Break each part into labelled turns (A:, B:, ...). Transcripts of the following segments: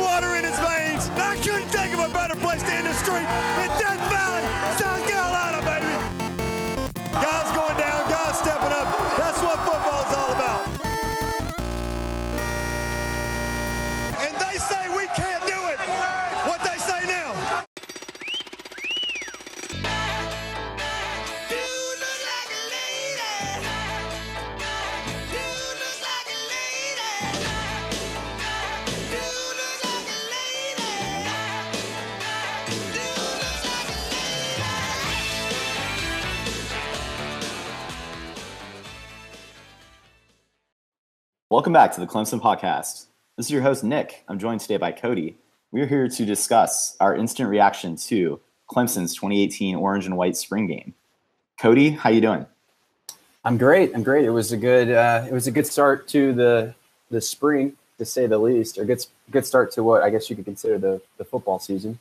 A: water in his veins. I couldn't think of a better place to end the street in Death Valley,
B: Welcome back to the Clemson Podcast. This is your host, Nick. I'm joined today by Cody. We're here to discuss our instant reaction to Clemson's 2018 Orange and White Spring Game. Cody, how you doing?
C: I'm great. I'm great. It was a good. Uh, it was a good start to the the spring, to say the least, or good good start to what I guess you could consider the the football season.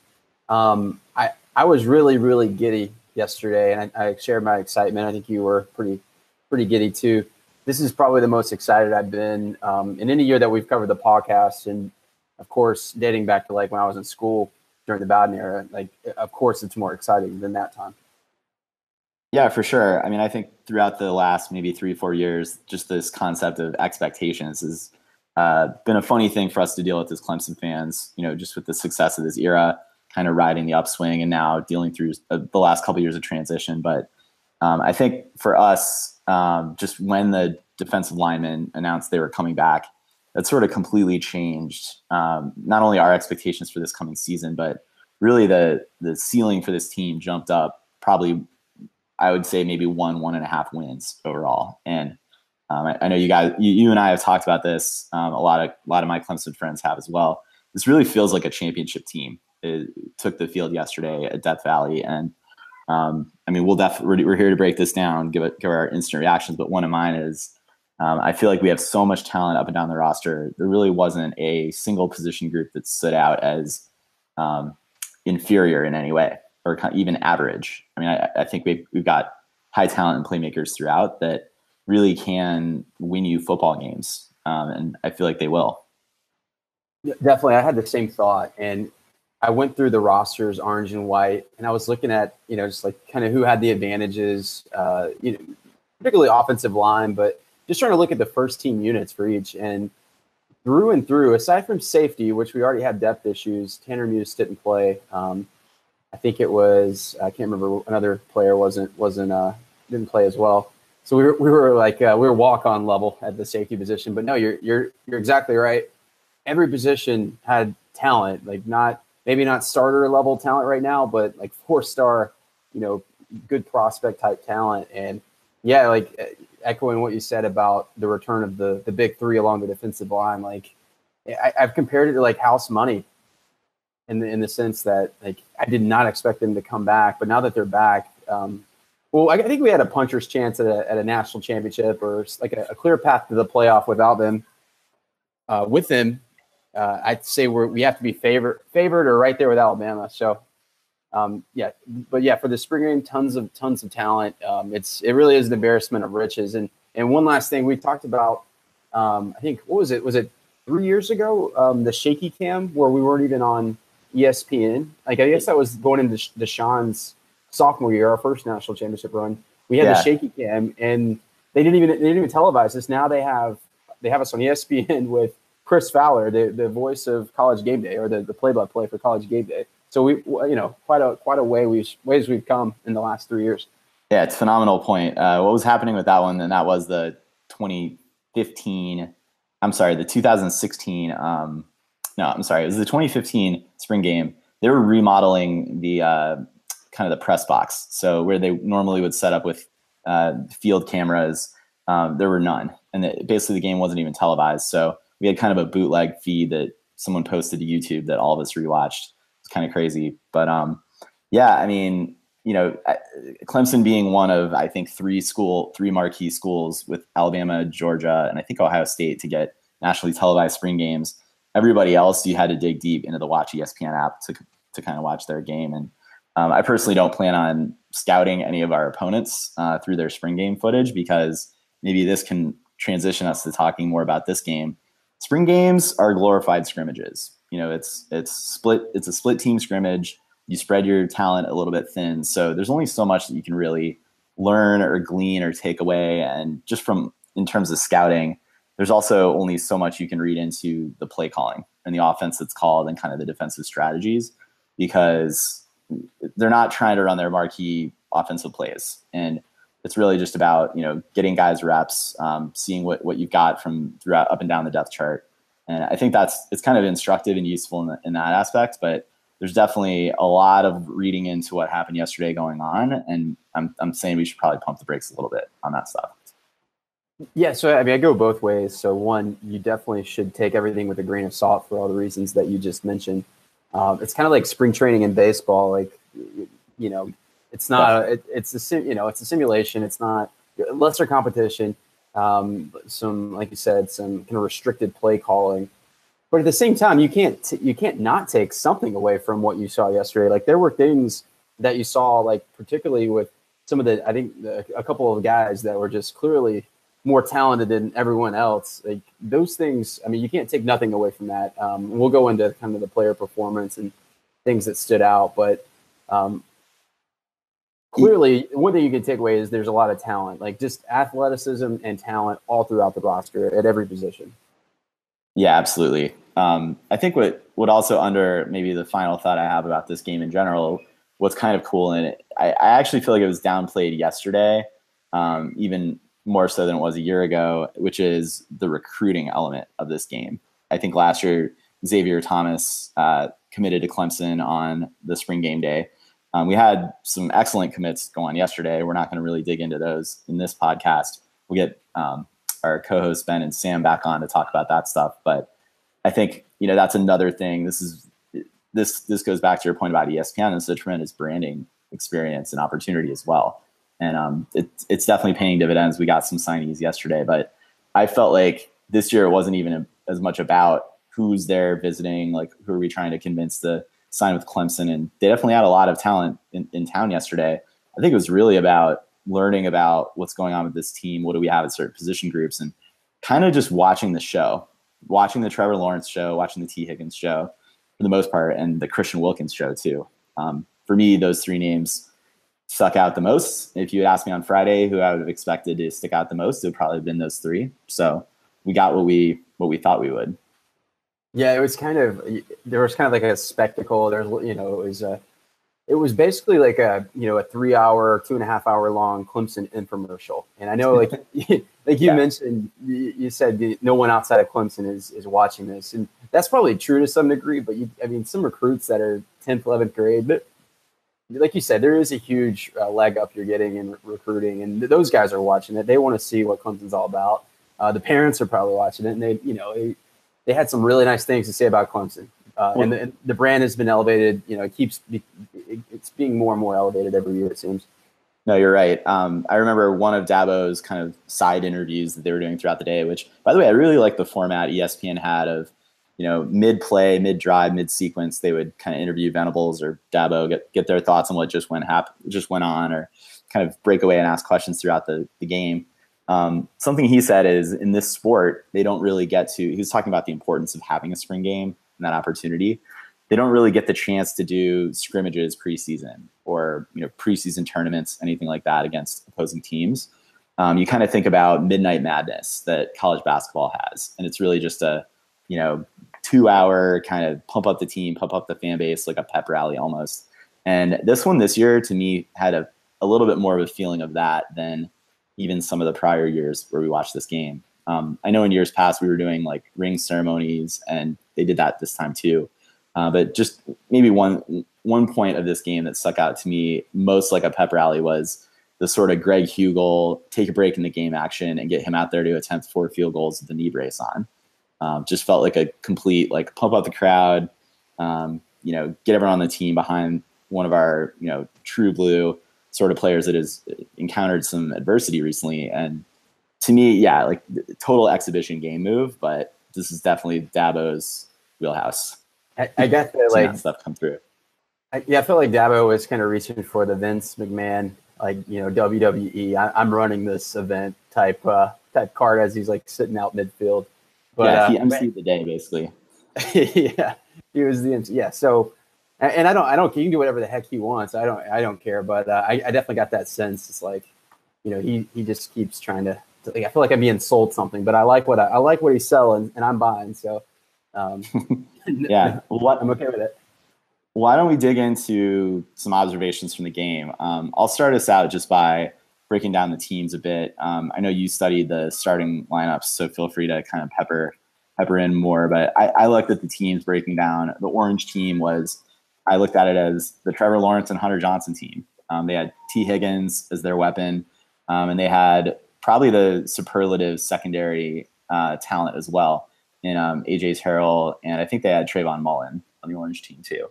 C: Um, I I was really really giddy yesterday, and I, I shared my excitement. I think you were pretty pretty giddy too. This is probably the most excited I've been um, in any year that we've covered the podcast, and of course, dating back to like when I was in school during the Bowden era. Like, of course, it's more exciting than that time.
B: Yeah, for sure. I mean, I think throughout the last maybe three, four years, just this concept of expectations has uh, been a funny thing for us to deal with as Clemson fans. You know, just with the success of this era, kind of riding the upswing, and now dealing through uh, the last couple years of transition. But um, I think for us, um, just when the defensive linemen announced they were coming back, that sort of completely changed um, not only our expectations for this coming season, but really the the ceiling for this team jumped up probably I would say maybe one, one and a half wins overall. And um, I, I, know you guys, you, you, and I have talked about this. Um, a lot of a lot of my Clemson friends have as well. This really feels like a championship team. It took the field yesterday at Death Valley, and um, I mean, we'll definitely we're here to break this down, give it give our instant reactions. But one of mine is. Um, I feel like we have so much talent up and down the roster. There really wasn't a single position group that stood out as um, inferior in any way or even average. I mean, I, I think we've, we've got high talent and playmakers throughout that really can win you football games. Um, and I feel like they will.
C: Definitely. I had the same thought. And I went through the rosters, orange and white, and I was looking at, you know, just like kind of who had the advantages, uh, you know, particularly offensive line, but just trying to look at the first team units for each. And through and through, aside from safety, which we already had depth issues, Tanner Muse didn't play. Um, I think it was I can't remember another player wasn't wasn't uh, didn't play as well. So we were we were like uh, we were walk on level at the safety position. But no, you're you're you're exactly right. Every position had talent, like not maybe not starter level talent right now, but like four star, you know, good prospect type talent. And yeah, like echoing what you said about the return of the the big three along the defensive line, like I, have compared it to like house money in the in the sense that like I did not expect them to come back, but now that they're back, um, well, I, I, think we had a puncher's chance at a, at a national championship or like a, a, clear path to the playoff without them. Uh, with them, uh, I'd say we're we have to be favored favored or right there with Alabama. So. Um, yeah, but yeah, for the spring game, tons of tons of talent. Um, it's it really is an embarrassment of riches. And and one last thing, we talked about. Um, I think what was it? Was it three years ago? Um, the shaky cam where we weren't even on ESPN. Like I guess that was going into Deshaun's sophomore year, our first national championship run. We had yeah. the shaky cam, and they didn't even they didn't even televise this. Now they have they have us on ESPN with Chris Fowler, the, the voice of College Game Day or the, the play by play for College Game Day. So we you know quite a quite a way we ways we've come in the last three years.
B: Yeah, it's phenomenal point. Uh, what was happening with that one? And that was the 2015. I'm sorry, the 2016 um, no, I'm sorry. It was the 2015 spring game. They were remodeling the uh, kind of the press box. So where they normally would set up with uh, field cameras, um, there were none, and the, basically the game wasn't even televised. So we had kind of a bootleg feed that someone posted to YouTube that all of us rewatched. It's kind of crazy, but um, yeah, I mean, you know, Clemson being one of I think three school, three marquee schools with Alabama, Georgia, and I think Ohio State to get nationally televised spring games everybody else, you had to dig deep into the Watch ESPN app to to kind of watch their game. And um, I personally don't plan on scouting any of our opponents uh, through their spring game footage because maybe this can transition us to talking more about this game. Spring games are glorified scrimmages. You know, it's it's split. It's a split team scrimmage. You spread your talent a little bit thin, so there's only so much that you can really learn or glean or take away. And just from in terms of scouting, there's also only so much you can read into the play calling and the offense that's called and kind of the defensive strategies because they're not trying to run their marquee offensive plays. And it's really just about, you know, getting guys reps, um, seeing what, what you've got from throughout up and down the depth chart. And I think that's, it's kind of instructive and useful in, the, in that aspect, but there's definitely a lot of reading into what happened yesterday going on. And I'm, I'm saying we should probably pump the brakes a little bit on that stuff.
C: Yeah, so I mean, I go both ways. So one, you definitely should take everything with a grain of salt for all the reasons that you just mentioned. Um, it's kind of like spring training in baseball. Like, you know, it's not. It, it's a sim, you know, it's a simulation. It's not lesser competition. Um, some, like you said, some kind of restricted play calling. But at the same time, you can't t- you can't not take something away from what you saw yesterday. Like there were things that you saw, like particularly with some of the, I think the, a couple of guys that were just clearly more talented than everyone else. Like those things, I mean, you can't take nothing away from that. Um, we'll go into kind of the player performance and things that stood out, but um, clearly, one thing you can take away is there's a lot of talent, like just athleticism and talent all throughout the roster at every position.
B: Yeah, absolutely. Um, I think what what also under maybe the final thought I have about this game in general, what's kind of cool and I, I actually feel like it was downplayed yesterday. Um, even more so than it was a year ago, which is the recruiting element of this game. I think last year Xavier Thomas uh, committed to Clemson on the spring game day. Um, we had some excellent commits go on yesterday. We're not going to really dig into those in this podcast. We'll get um, our co-hosts Ben and Sam back on to talk about that stuff. But I think you know that's another thing. This is this this goes back to your point about ESPN. It's a tremendous branding experience and opportunity as well and um, it, it's definitely paying dividends. We got some signees yesterday, but I felt like this year it wasn't even as much about who's there visiting, like who are we trying to convince to sign with Clemson, and they definitely had a lot of talent in, in town yesterday. I think it was really about learning about what's going on with this team. What do we have at certain position groups, and kind of just watching the show, watching the Trevor Lawrence show, watching the T. Higgins show for the most part, and the Christian Wilkins show too. Um, for me, those three names stuck out the most. If you had asked me on Friday who I would have expected to stick out the most, it would probably have been those three. So we got what we what we thought we would.
C: Yeah, it was kind of there was kind of like a spectacle. There's you know it was a it was basically like a you know a three hour two and a half hour long Clemson infomercial. And I know like like you yeah. mentioned you, you, said no one outside of Clemson is is watching this, and that's probably true to some degree. But you, I mean, some recruits that are 10th, 11th grade, but like you said, there is a huge uh, leg up you're getting in re- recruiting, and th- those guys are watching it. They want to see what Clemson's all about. Uh, the parents are probably watching it, and they, you know, they, they had some really nice things to say about Clemson. Uh, and, the, and, the, brand has been elevated. You know, it keeps it's being more and more elevated every year. It seems.
B: No, you're right. Um, I remember one of Dabo's kind of side interviews that they were doing throughout the day. Which, by the way, I really like the format ESPN had of you know, mid play, mid drive, mid sequence, they would kind of interview Venables or Dabo, get, get their thoughts on what just went hap- just went on, or kind of break away and ask questions throughout the, the game. Um, something he said is in this sport, they don't really get to, he was talking about the importance of having a spring game and that opportunity. They don't really get the chance to do scrimmages preseason or, you know, preseason tournaments, anything like that against opposing teams. Um, you kind of think about midnight madness that college basketball has. And it's really just a, you know, two hour kind of pump up the team, pump up the fan base, like a pep rally almost. And this one this year to me had a, a little bit more of a feeling of that than even some of the prior years where we watched this game. Um, I know in years past we were doing like ring ceremonies, and they did that this time too. Uh, but just maybe one one point of this game that stuck out to me most like a pep rally was the sort of Greg Huegel take a break in the game action and get him out there to attempt four field goals with the knee brace on. Um, just felt like a complete like pump up the crowd, um, you know, get everyone on the team behind one of our you know true blue sort of players that has encountered some adversity recently. And to me, yeah, like total exhibition game move, but this is definitely Dabo's wheelhouse.
C: I, I get that like
B: stuff come through.
C: I, yeah, I felt like Dabo was kind of reaching for the Vince McMahon, like you know WWE. I, am running this event type uh, type card as he's like sitting out midfield.
B: But, yeah, he uh, emceed the day basically.
C: yeah, he was the yeah. So, and I don't I don't he can do whatever the heck he wants. I don't I don't care. But uh, I, I definitely got that sense. It's like, you know, he he just keeps trying to. Like, I feel like I'm being sold something, but I like what I, I like what he's selling, and I'm buying. So, um,
B: yeah, what
C: I'm okay with it.
B: Why don't we dig into some observations from the game? Um, I'll start us out just by breaking down the teams a bit. Um, I know you studied the starting lineups, so feel free to kind of pepper pepper in more. But I, I looked at the teams breaking down. The orange team was I looked at it as the Trevor Lawrence and Hunter Johnson team. Um, they had T. Higgins as their weapon, um, and they had probably the superlative secondary uh, talent as well in um, AJ Terrell, and I think they had Trayvon Mullen on the orange team too.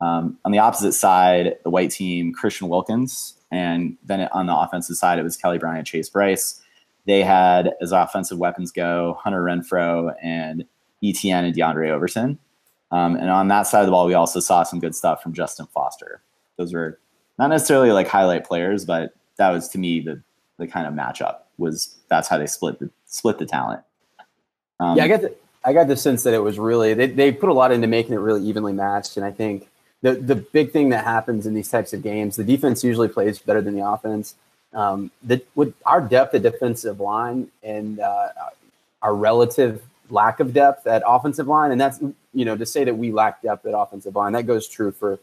B: Um, on the opposite side, the white team, Christian Wilkins, and then on the offensive side, it was Kelly Bryant, Chase Brice. They had, as offensive weapons go, Hunter Renfrow and Etienne and Diondre Overton. Um, and on that side of the ball, we also saw some good stuff from Justin Foster. Those were not necessarily like highlight players, but that was to me the the kind of matchup was that's how they split the split the talent.
C: Um, yeah, I got the I got the sense that it was really they, they put a lot into making it really evenly matched, and I think the the big thing that happens in these types of games, the defense usually plays better than the offense. Um, the, with our depth at defensive line and uh, our relative lack of depth at offensive line, and that's you know to say that we lack depth at offensive line, that goes true for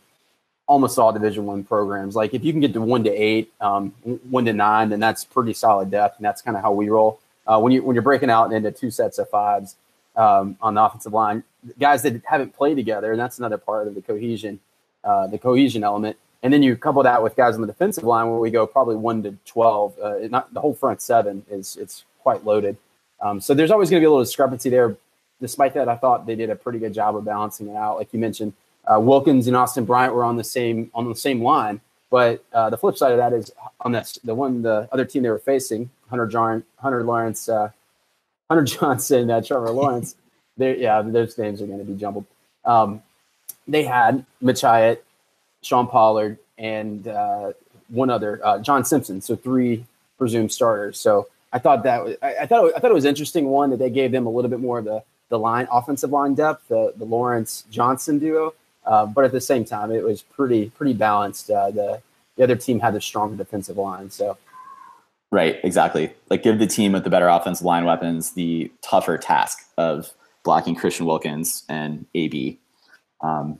C: almost all Division One programs. Like if you can get to one to eight, um, one to nine, then that's pretty solid depth, and that's kind of how we roll. Uh, when you when you're breaking out into two sets of fives um, on the offensive line, guys that haven't played together, and that's another part of the cohesion, uh, the cohesion element. And then you couple that with guys on the defensive line, where we go probably one to twelve. Uh, not the whole front seven is it's quite loaded. Um, so there's always going to be a little discrepancy there. Despite that, I thought they did a pretty good job of balancing it out. Like you mentioned, uh, Wilkins and Austin Bryant were on the same on the same line. But uh, the flip side of that is on that the one the other team they were facing, Hunter John, Hunter Lawrence, uh, Hunter Johnson, uh, Trevor Lawrence. yeah, those names are going to be jumbled. Um, they had Mitch Hyatt, Sean Pollard, and uh, one other, uh, John Simpson. So three presumed starters. So I thought that I, I thought I thought it was interesting. One that they gave them a little bit more of the the line offensive line depth, the the Lawrence Johnson duo. Uh, but at the same time, it was pretty pretty balanced. Uh, the the other team had a stronger defensive line, so.
B: Right, exactly. Like give the team with the better offensive line weapons the tougher task of blocking Christian Wilkins and AB. Um,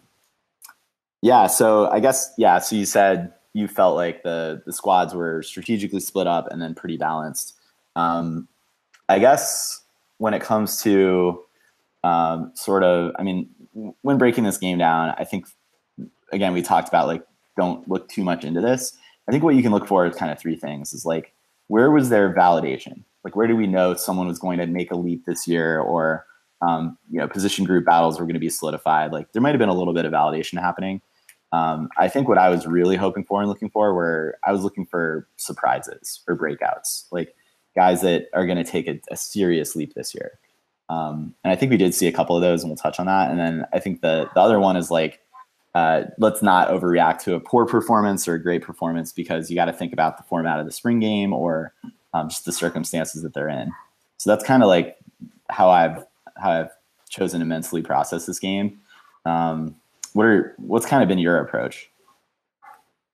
B: yeah, so I guess yeah. So you said you felt like the the squads were strategically split up and then pretty balanced. Um, I guess when it comes to um, sort of, I mean, when breaking this game down, I think again we talked about like don't look too much into this. I think what you can look for is kind of three things: is like where was their validation? Like where do we know someone was going to make a leap this year, or um, you know, position group battles were going to be solidified? Like there might have been a little bit of validation happening. Um, I think what I was really hoping for and looking for were I was looking for surprises or breakouts, like guys that are going to take a, a, serious leap this year. Um, and I think we did see a couple of those, and we'll touch on that. And then I think the the other one is like, uh, let's not overreact to a poor performance or a great performance because you got to think about the format of the spring game or um, just the circumstances that they're in. So that's kind of like how I've how I've chosen to mentally process this game. Um, what are what's kind of been your approach?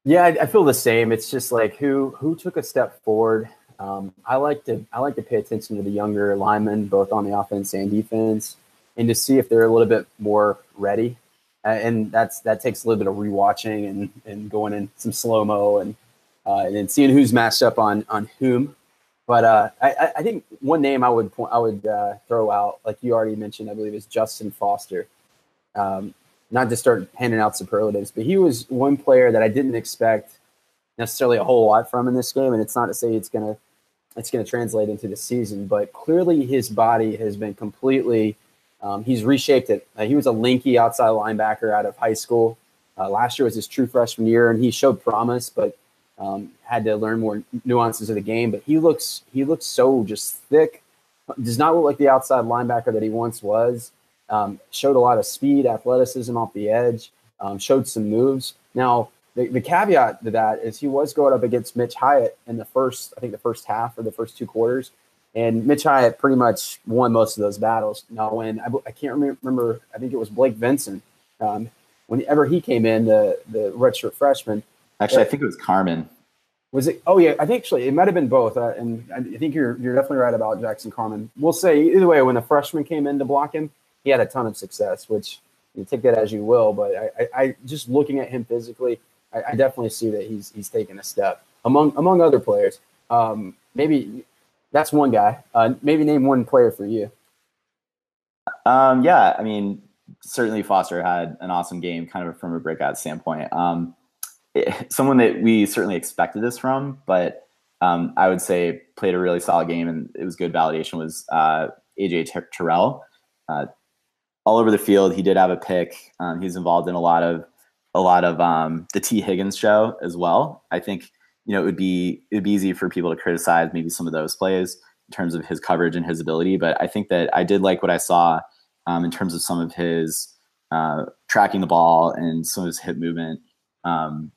C: Yeah, I, I feel the same. It's just like who who took a step forward. Um, I like to I like to pay attention to the younger linemen, both on the offense and defense, and to see if they're a little bit more ready. Uh, and that's that takes a little bit of rewatching and and going in some slow mo and uh, and seeing who's matched up on on whom. But uh, I, I think one name I would point, I would uh, throw out, like you already mentioned, I believe is Justin Foster. Um, not to start handing out superlatives, but he was one player that I didn't expect necessarily a whole lot from in this game. And it's not to say it's gonna it's gonna translate into the season, but clearly his body has been completely um, he's reshaped it. Uh, he was a linky outside linebacker out of high school. Uh, last year was his true freshman year, and he showed promise, but um, had to learn more nuances of the game. But he looks he looks so just thick. Does not look like the outside linebacker that he once was. Um, showed a lot of speed, athleticism off the edge. Um, showed some moves. Now, the, the caveat to that is he was going up against Mitch Hyatt in the first, I think, the first half or the first two quarters, and Mitch Hyatt pretty much won most of those battles. Now, when I, I can't remember, I think it was Blake Vinson Um, whenever he came in, the the redshirt freshman.
B: Actually, I think it was Carman.
C: Was it? Oh yeah, I think actually it might have been both. Uh, and I think you're you're definitely right about Jackson Carman. We'll say either way, when the freshman came in to block him, he had a ton of success. Which you take that as you will, but I, I, I just looking at him physically, I, I, definitely see that he's he's taken a step among among other players. Um, maybe that's one guy. Uh, maybe name one player for you.
B: Um, yeah, I mean, certainly Foster had an awesome game, kind of from a breakout standpoint. Um, it, someone that we certainly expected this from, but um, I would say played a really solid game and it was good validation was uh, AJ Terrell. Uh, all over the field, he did have a pick. Um, he's involved in a lot of a lot of um, the T Higgins show as well. I think you know it would be it would be easy for people to criticize maybe some of those plays in terms of his coverage and his ability, but I think that I did like what I saw um, in terms of some of his uh, tracking the ball and some of his hip movement. Um,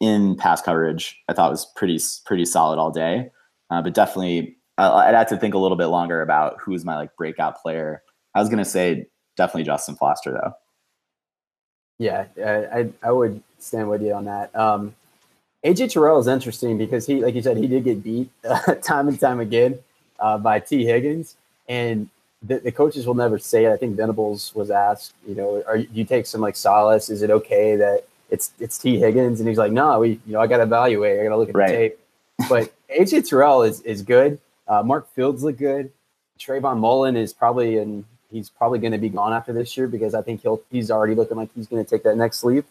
B: in pass coverage, I thought was pretty pretty solid all day. Uh, but definitely, I'd have to think a little bit longer about who's my like breakout player. I was gonna say definitely Justin Foster though.
C: Yeah, I I would stand with you on that. Um, AJ Terrell is interesting because he, like you said, he did get beat uh, time and time again uh, by T. Higgins, and the, the, coaches will never say it. I think Venables was asked, you know, are do you take some like solace? Is it okay that it's it's Tee Higgins, and he's like, no, we, you know, I got to evaluate. I got to look at right. the tape. But AJ Terrell is is good. Uh, Mark Fields look good. Trayvon Mullen is probably in. He's probably going to be gone after this year because I think he'll. He's already looking like he's going to take that next leap.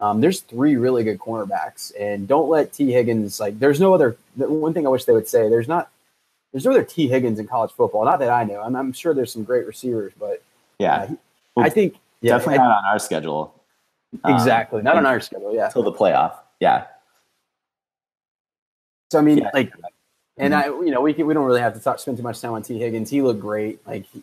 C: Um, there's three really good cornerbacks, and don't let T. Higgins like. There's no other. One thing I wish they would say there's not. There's no other T. Higgins in college football. Not that I know. I'm, I'm sure there's some great receivers, but
B: yeah, uh,
C: well, I think
B: yeah, definitely I, not on our schedule.
C: Exactly. Um, Not on our schedule. Yeah.
B: Until the playoff. Yeah.
C: So I mean, yeah. like, and mm-hmm. I, you know, we can, we don't really have to talk spend too much time on T. Higgins. He looked great. Like he,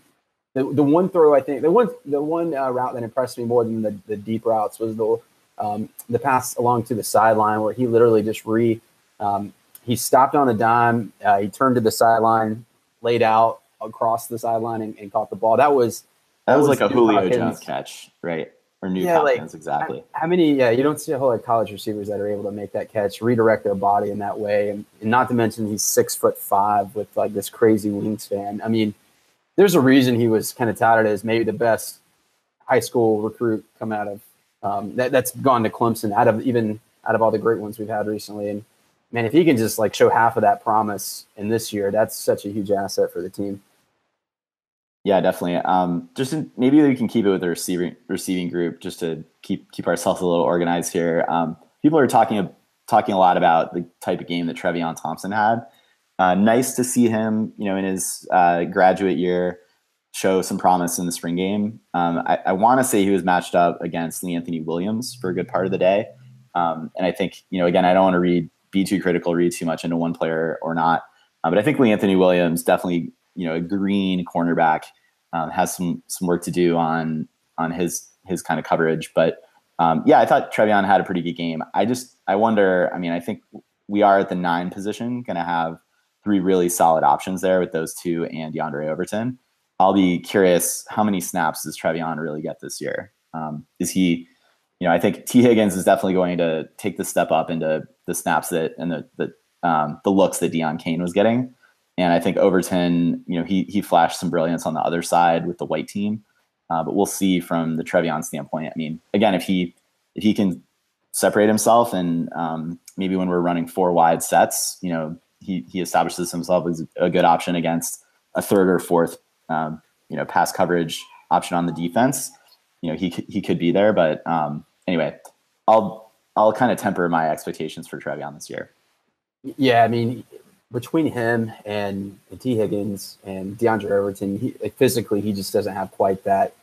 C: the the one throw I think the one the one uh, route that impressed me more than the, the deep routes was the um, the pass along to the sideline where he literally just re um, he stopped on a dime. Uh, he turned to the sideline, laid out across the sideline, and, and caught the ball. That was
B: that, that was, was like a Julio Hawkins. Jones catch, right? or new yeah, like, exactly.
C: How, how, many? Yeah, you don't see a whole lot of college receivers that are able to make that catch, redirect their body in that way, and, and not to mention he's six foot five with like this crazy wingspan. I mean, there's a reason he was kind of touted as maybe the best high school recruit come out of um, that, that's gone to Clemson out of even out of all the great ones we've had recently. And man, if he can just like show half of that promise in this year, that's such a huge asset for the team.
B: Yeah, definitely. Um, just in, maybe we can keep it with the receiving receiving group just to keep keep ourselves a little organized here. Um, people are talking talking a lot about the type of game that Trevion Thompson had. Uh, nice to see him, you know, in his uh, graduate year, show some promise in the spring game. Um, I, I want to say he was matched up against LeAnthony Williams for a good part of the day, um, and I think, you know, again, I don't want to read be too critical, read too much into one player or not, uh, but I think LeAnthony Williams definitely you know a green cornerback um, has some some work to do on on his his kind of coverage. But um, yeah, I thought Trevion had a pretty good game. I just I wonder. I mean, I think we are at the nine position going to have three really solid options there with those two and Diondre Overton. I'll be curious how many snaps does Trevion really get this year? Um, is he, you know, I think T Higgins is definitely going to take the step up into the snaps that and the the um, the looks that Deon Cain was getting. And I think Overton, you know, he he flashed some brilliance on the other side with the white team. Uh, but we'll see from the Trevion standpoint. I mean, again, if he if he can separate himself and um, maybe when we're running four wide sets, you know, he he establishes himself as a good option against a third or fourth, um, you know, pass coverage option on the defense. You know, he he could be there, but um, anyway, I'll I'll kind of temper my expectations for Trevion this year.
C: Yeah, I mean, between him and, T. Higgins and Diondre Overton, he, physically, he just doesn't have quite that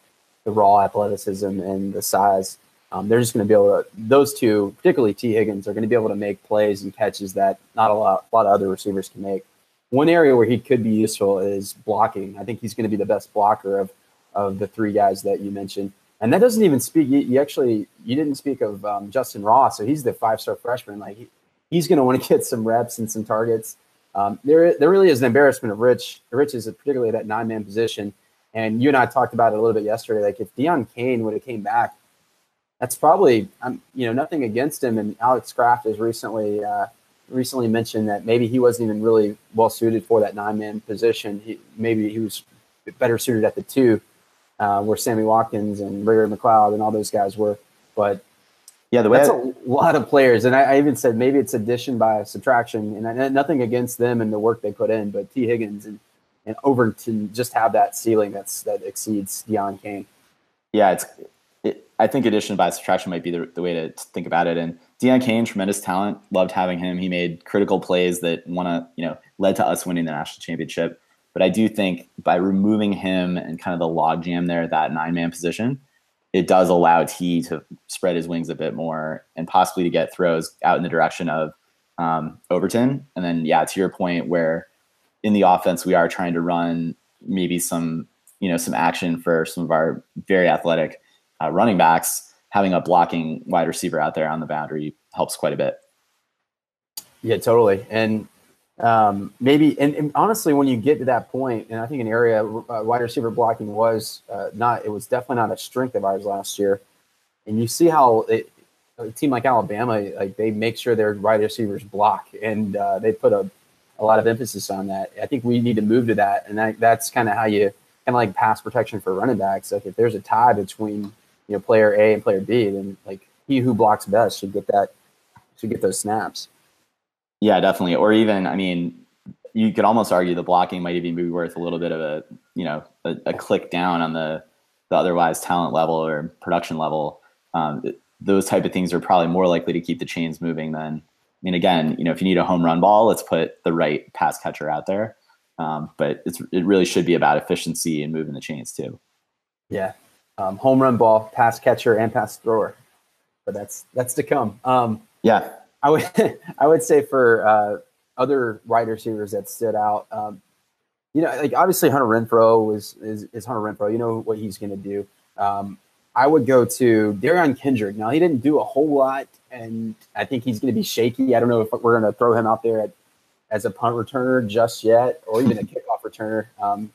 C: the raw athleticism and the size. Um, they're just going to be able to; those two, particularly T. Higgins, are going to be able to make plays and catches that not a lot, a lot of other receivers can make. One area where he could be useful is blocking. I think he's going to be the best blocker of of the three guys that you mentioned. And that doesn't even speak. You, you actually you didn't speak of um, Justin Ross, so he's the five star freshman. Like he, he's going to want to get some reps and some targets. Um, there, there really is an embarrassment of Rich. Rich is particularly at that nine man position. And you and I talked about it a little bit yesterday. Like if Deon Cain would have came back, that's probably um, you know nothing against him. And Alex Kraft has recently uh, recently mentioned that maybe he wasn't even really well suited for that nine man position. He, maybe he was better suited at the two, uh, where Sammy Watkins and Ray McCloud and all those guys were. But
B: yeah, the way
C: that's
B: I,
C: a lot of players, and I, I, even said maybe it's addition by subtraction, and, I, nothing against them and the work they put in, but T Higgins and and Overton just have that ceiling that's that exceeds Deon Cain.
B: Yeah, it's. I think addition by subtraction might be the, the way to think about it. And Deon Cain, tremendous talent, loved having him. He made critical plays that won a, you know, led to us winning the national championship. But I do think by removing him and kind of the logjam there, that nine man position, it does allow T to spread his wings a bit more and possibly to get throws out in the direction of um, Overton. And then, yeah, to your point, where in the offense we are trying to run maybe some, you know, some action for some of our very athletic uh, running backs. Having a blocking wide receiver out there on the boundary helps quite a bit.
C: Yeah, totally. And um, maybe, and, and, honestly, when you get to that point, and I think an area uh, wide receiver blocking was uh, not, it was definitely not a strength of ours last year. And you see how it, a team like Alabama, like they make sure their wide receivers block, and uh, they put a, a lot of emphasis on that. I think we need to move to that, and that, that's kind of how you kind of like pass protection for running backs. Like if there's a tie between you know player A and player B, then like he who blocks best should get that should get those snaps.
B: Yeah, definitely. Or even, I mean, you could almost argue the blocking might even be worth a little bit of a, you know, a, a click down on the, the otherwise talent level or production level. Um, those type of things are probably more likely to keep the chains moving than, I mean, again, you know, if you need a home run ball, let's put the right pass catcher out there. Um, but it's, it really should be about efficiency and moving the chains too.
C: Yeah. Um, home run ball, pass catcher, and pass thrower. But that's that's to come. Um,
B: yeah.
C: I would I would say for uh, other wide receivers that stood out, um, you know, like obviously Hunter Renfrow was is, is Hunter Renfrow. You know what he's going to do. Um, I would go to Derion Kendrick. Now he didn't do a whole lot, and I think he's going to be shaky. I don't know if we're going to throw him out there at, as a punt returner just yet, or even a kickoff returner. Um,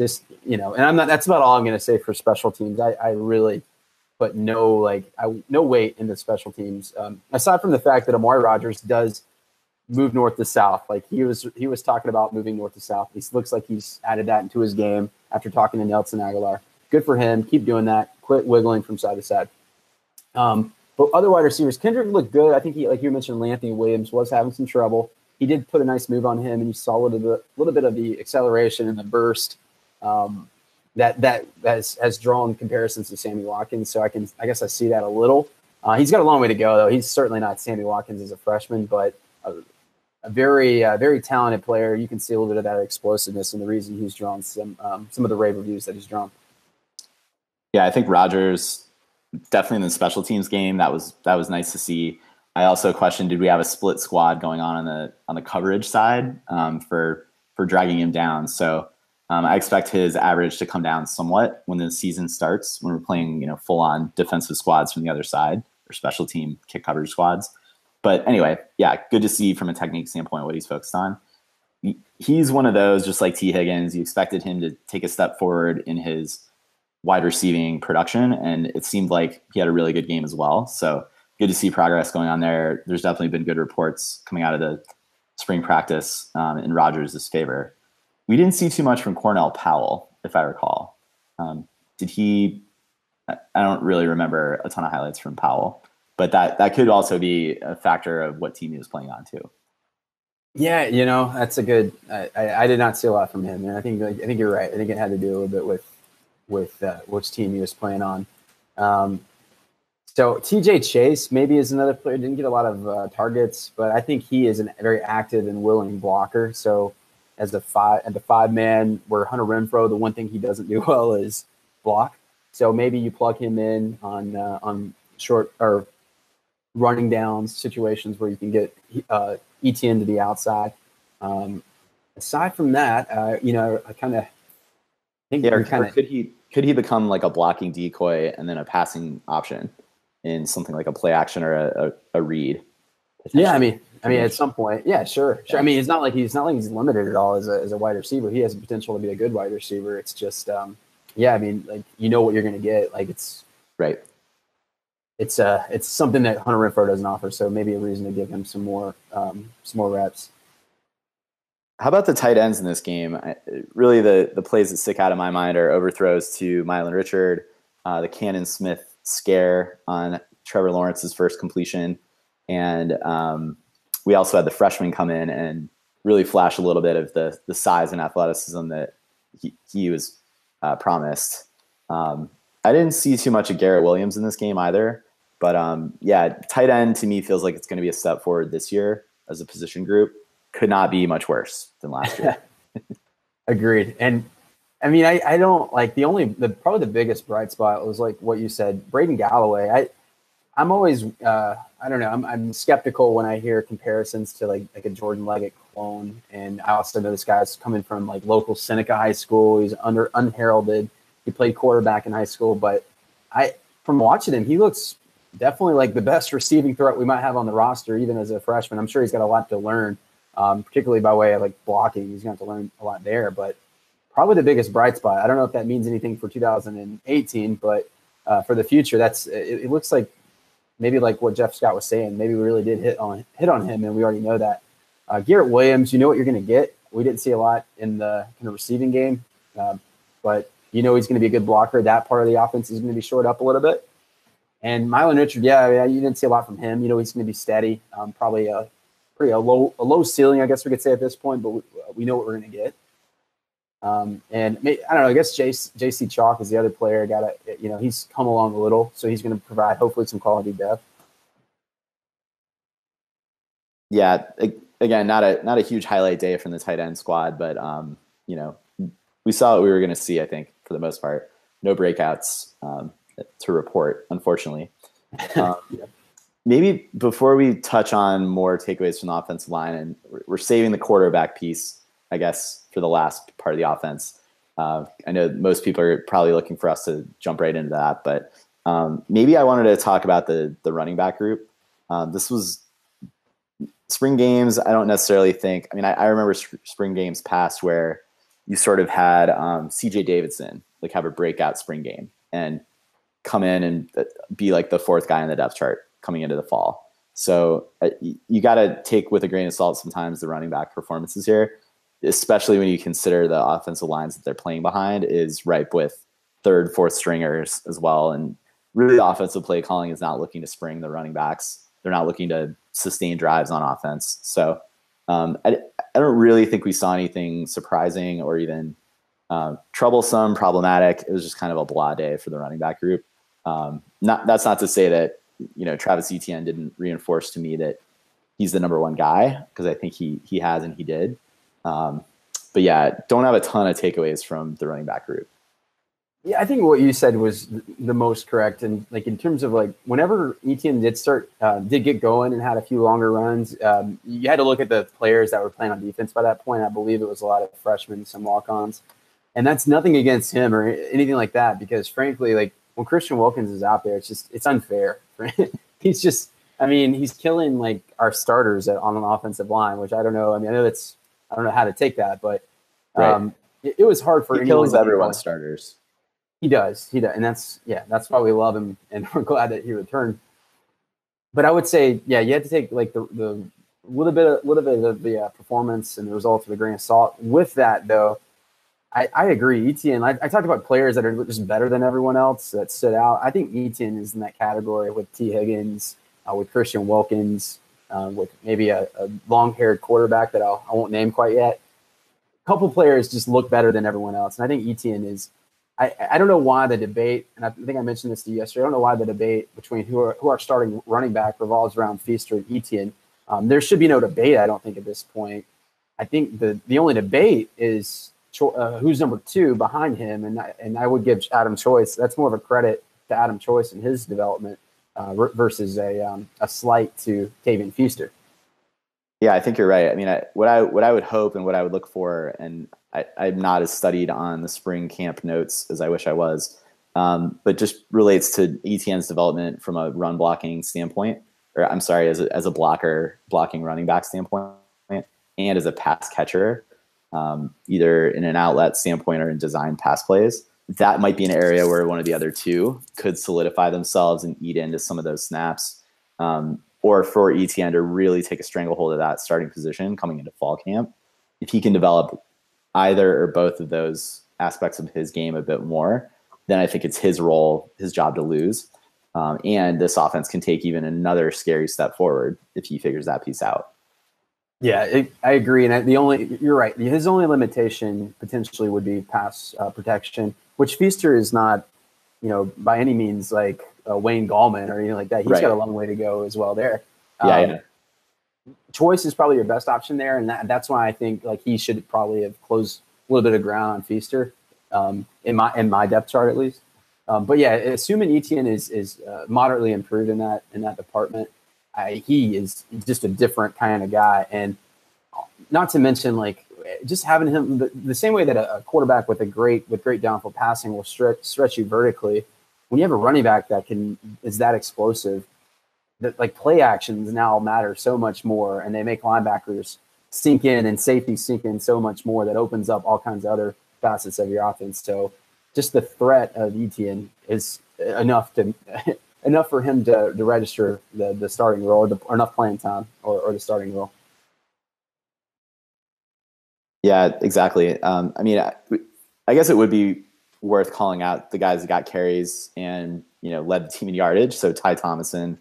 C: just you know, and I'm not. That's about all I'm going to say for special teams. I, I really put no like I, no weight in the special teams. Um, aside from the fact that Amari Rodgers does move north to south, like he was he was talking about moving north to south. He looks like he's added that into his game after talking to Nelson Aguilar. Good for him. Keep doing that. Quit wiggling from side to side. Um, but other wide receivers, Kendrick looked good. I think he, like you mentioned, Anthony Williams was having some trouble. He did put a nice move on him, and you saw a little bit, little bit of the acceleration and the burst. Um, that that has, has drawn comparisons to Sammy Watkins. So I can I guess I see that a little. Uh, he's got a long way to go though. He's certainly not Sammy Watkins as a freshman, but a, a very uh, very talented player. You can see a little bit of that explosiveness and the reason he's drawn some um, some of the rave reviews that he's drawn.
B: Yeah, I think Rodgers definitely in the special teams game that was that was nice to see. I also questioned did we have a split squad going on on the on the coverage side um, for for dragging him down. So um, I expect his average to come down somewhat when the season starts, when we're playing, you know, full on defensive squads from the other side or special team kick coverage squads. But anyway, yeah, good to see from a technique standpoint what he's focused on. He's one of those, just like T. Higgins, you expected him to take a step forward in his wide receiving production, and it seemed like he had a really good game as well. So good to see progress going on there. There's definitely been good reports coming out of the spring practice um, in Rodgers' favor we didn't see too much from Cornell Powell, if I recall. Um, did he? I don't really remember a ton of highlights from Powell, but that that could also be a factor of what team he was playing on too.
C: Yeah, you know that's a good. I, I, I did not see a lot from him, and I think I think you're right. I think it had to do a little bit with with uh, which team he was playing on. Um, so TJ Chase maybe is another player. Didn't get a lot of uh, targets, but I think he is a very active and willing blocker. So as a five and the five man where Hunter Renfrow, the one thing he doesn't do well is block. So maybe you plug him in on uh, on short or running down situations where you can get uh, Etienne to the outside. Um, aside from that, uh, you know, I kind of
B: think yeah, kind of could he could he become like a blocking decoy and then a passing option in something like a play action or a, a, a read?
C: Yeah, I mean, I mean, at some point, yeah, sure, sure. I mean, it's not like he's not like he's limited at all as a as a wide receiver. He has the potential to be a good wide receiver. It's just, um, yeah, I mean, like you know what you're going to get. Like it's
B: right.
C: it's uh it's something that Hunter Renfrow doesn't offer. So maybe a reason to give him some more um, some more reps.
B: How about the tight ends in this game? I, really, the the plays that stick out of my mind are overthrows to Milan Richard, uh, the Cannon Smith scare on Trevor Lawrence's first completion, and um, we also had the freshman come in and really flash a little bit of the the size and athleticism that he, he was uh, promised. Um, I didn't see too much of Garrett Williams in this game either. But um, yeah, tight end to me feels like it's going to be a step forward this year as a position group. Could not be much worse than last year.
C: Agreed. And I mean, I, I don't like the only the probably the biggest bright spot was like what you said, Braden Galloway. I I'm always uh, I don't know I'm, I'm skeptical when I hear comparisons to like like a Jordan Leggett clone, and I also know this guy's coming from like local Seneca High School. He's under unheralded. He played quarterback in high school, but I from watching him, he looks definitely like the best receiving threat we might have on the roster, even as a freshman. I'm sure he's got a lot to learn, um, particularly by way of like blocking. He's going to have to learn a lot there, but probably the biggest bright spot. I don't know if that means anything for 2018, but uh, for the future, that's it, it, looks like maybe like what Jeff Scott was saying. Maybe we really did hit on hit on him, and we already know that. Uh, Garrett Williams, you know what you're going to get. We didn't see a lot in the kind of receiving game, uh, but you know he's going to be a good blocker. That part of the offense is going to be shored up a little bit. And Milan Richard, yeah, yeah, you didn't see a lot from him. You know, he's going to be steady. Um, probably a pretty a low a low ceiling, I guess we could say at this point, but we, we know what we're going to get. Um, and I don't know. I guess JC Chalk is the other player. Got to you know he's come along a little, so he's going to provide hopefully some quality depth.
B: Yeah, again, not a not a huge highlight day from the tight end squad, but um, you know we saw what we were going to see. I think for the most part, no breakouts. Um, to report, unfortunately. Um, yeah. Maybe before we touch on more takeaways from the offensive line, and we're saving the quarterback piece, I guess, for the last part of the offense. Uh, I know most people are probably looking for us to jump right into that, but um, maybe I wanted to talk about the the running back group. Um, this was spring games. I don't necessarily think. I mean, I, I remember sp- spring games past where you sort of had um, C.J. Davidson like have a breakout spring game, and come in and uh, be like the fourth guy in the depth chart coming into the fall. So uh, you got to take with a grain of salt sometimes the running back performances here, especially when you consider the offensive lines that they're playing behind is ripe with third, fourth stringers as well. And really, the offensive play calling is not looking to spring the running backs. They're not looking to sustain drives on offense. So um, I, I don't really think we saw anything surprising or even uh, troublesome, problematic. It was just kind of a blah day for the running back group. Um, not that's not to say that you know Travis Etienne didn't reinforce to me that he's the number one guy because I think he he has and he did. Um, but yeah, don't have a ton of takeaways from the running back group.
C: Yeah, I think what you said was the most correct, and like in terms of like whenever Etienne did start, uh, did get going and had a few longer runs, um, you had to look at the players that were playing on defense by that point. I believe it was a lot of freshmen, some walk-ons, and that's nothing against him or anything like that, because frankly, like when Christian Wilkins is out there, it's just it's unfair. he's just, I mean, he's killing like our starters on an offensive line, which I don't know. I mean, I know that's I don't know how to take that, but um, right. it, it, was hard for
B: he kills everyone's starters.
C: He does, he does, and that's yeah, that's why we love him, and we're glad that he returned. But I would say, yeah, you had to take like the the little bit of little bit of the uh, performance and the results with the grain of salt. With that, though, I, I agree. Etienne, I, I, talked about players that are just better than everyone else that stood out. I think Etienne is in that category with T. Higgins, uh, with Christian Wilkins, uh, with maybe a, a long haired quarterback that I'll, I will not name quite yet. A couple players just look better than everyone else. And I think Etienne is, I, I don't know why the debate, and I think I mentioned this to you yesterday, I don't know why the debate between who are, who are starting running back revolves around Feaster and Etienne. Um, there should be no debate, I don't think, at this point. I think the, the only debate is uh, who's number two behind him, and I, and I would give Adam Choice. That's more of a credit to Adam Choice and his development uh, versus a um, a slight to Tavien Feaster.
B: Yeah, I think you're right. I mean, I, what I what I would hope and what I would look for, and I, am not as studied on the spring camp notes as I wish I was, um, but just relates to Etienne's development from a run blocking standpoint, or I'm sorry, as a, as a blocker blocking running back standpoint, and as a pass catcher um, either in an outlet standpoint or in design pass plays. That might be an area where one of the other two could solidify themselves and eat into some of those snaps. Um, or for Etienne to really take a stranglehold of that starting position coming into fall camp. If he can develop either or both of those aspects of his game a bit more, then I think it's his role, his job to lose. Um, and this offense can take even another scary step forward if he figures that piece out.
C: Yeah, it, I agree. And the only you're right. His only limitation potentially would be pass uh, protection, which Feaster is not, you know, by any means like uh, Wayne Gallman or anything like that. He's right. got a long way to go as well there.
B: Yeah, um, yeah.
C: Choice is probably your best option there, and that, that's why I think like he should probably have closed a little bit of ground on Feaster um, in my in my depth chart at least. Um, but yeah, assuming Etienne is is uh, moderately improved in that in that department, I, he is just a different kind of guy, and not to mention like just having him the, the same way that a, a, quarterback with a great with great downfield passing will stretch stretch you vertically. When you have a running back that can is that explosive, that like play actions now matter so much more, and they make linebackers sink in and safety sink in so much more. That opens up all kinds of other facets of your offense. So, just the threat of Etienne is enough to enough for him to, to register the, the starting role or, the, or enough playing time or, or the starting role.
B: Yeah, exactly. Um, I mean, I, I guess it would be worth calling out the guys that got carries and you know led the team in yardage. So Ty Thomason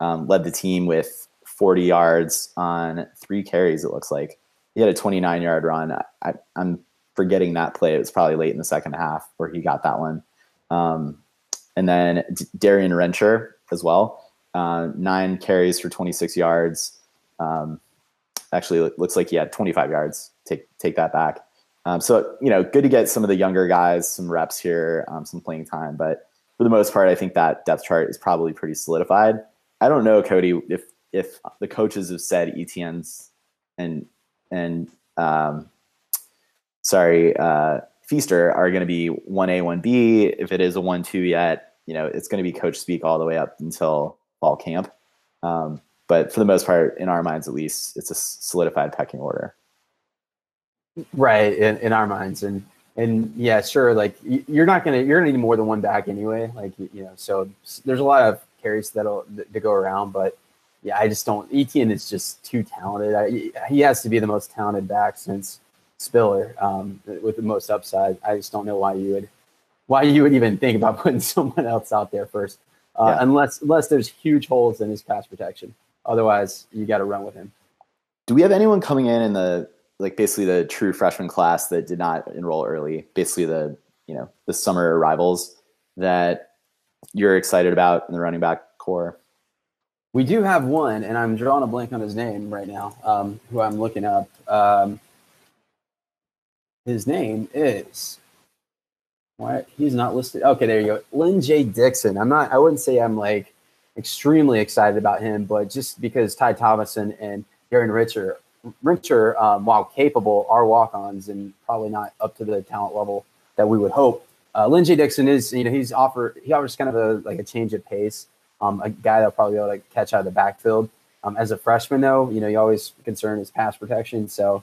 B: um, led the team with 40 yards on three carries. It looks like he had a 29 yard run. I, am forgetting that play. It was probably late in the second half where he got that one. Um, and then D- Darien Rencher as well, uh, nine carries for 26 yards. Um, actually, looks like he had 25 yards. Take take that back. Um, so you know, good to get some of the younger guys some reps here, um, some playing time. But for the most part, I think that depth chart is probably pretty solidified. I don't know, Cody, if if the coaches have said Etienne's and and um, sorry, uh, Feaster are going to be one A, one B. If it is a one two yet, you know, it's going to be coach speak all the way up until fall camp. Um, but for the most part, in our minds at least, it's a solidified pecking order.
C: Right in, in our minds, and and yeah, sure. Like you're not gonna you're gonna need more than one back anyway. Like you know, so there's a lot of carries that'll to go around, but yeah, I just don't. Etienne is just too talented. I, he has to be the most talented back since Spiller um, with the most upside. I just don't know why you would why you would even think about putting someone else out there first, uh, yeah. unless unless there's huge holes in his pass protection. Otherwise, you got to run with him.
B: Do we have anyone coming in in the like basically the true freshman class that did not enroll early? Basically, the you know the summer arrivals that you're excited about in the running back core?
C: We do have one, and I'm drawing a blank on his name right now, um, who I'm looking up. Um, his name is why he's not listed. Okay, there you go. Lyn-J Dixon. I'm not. I wouldn't say I'm like extremely excited about him, but just because Ty Thomason and Darien Rencher, Rencher, um, while capable, are walk-ons and probably not up to the talent level that we would hope. Uh, Lyn-J Dixon is, you know, he's offer he offers kind of a like a change of pace. Um, a guy that'll probably be able to catch out of the backfield. Um, as a freshman, though, you know, you always concern his pass protection. So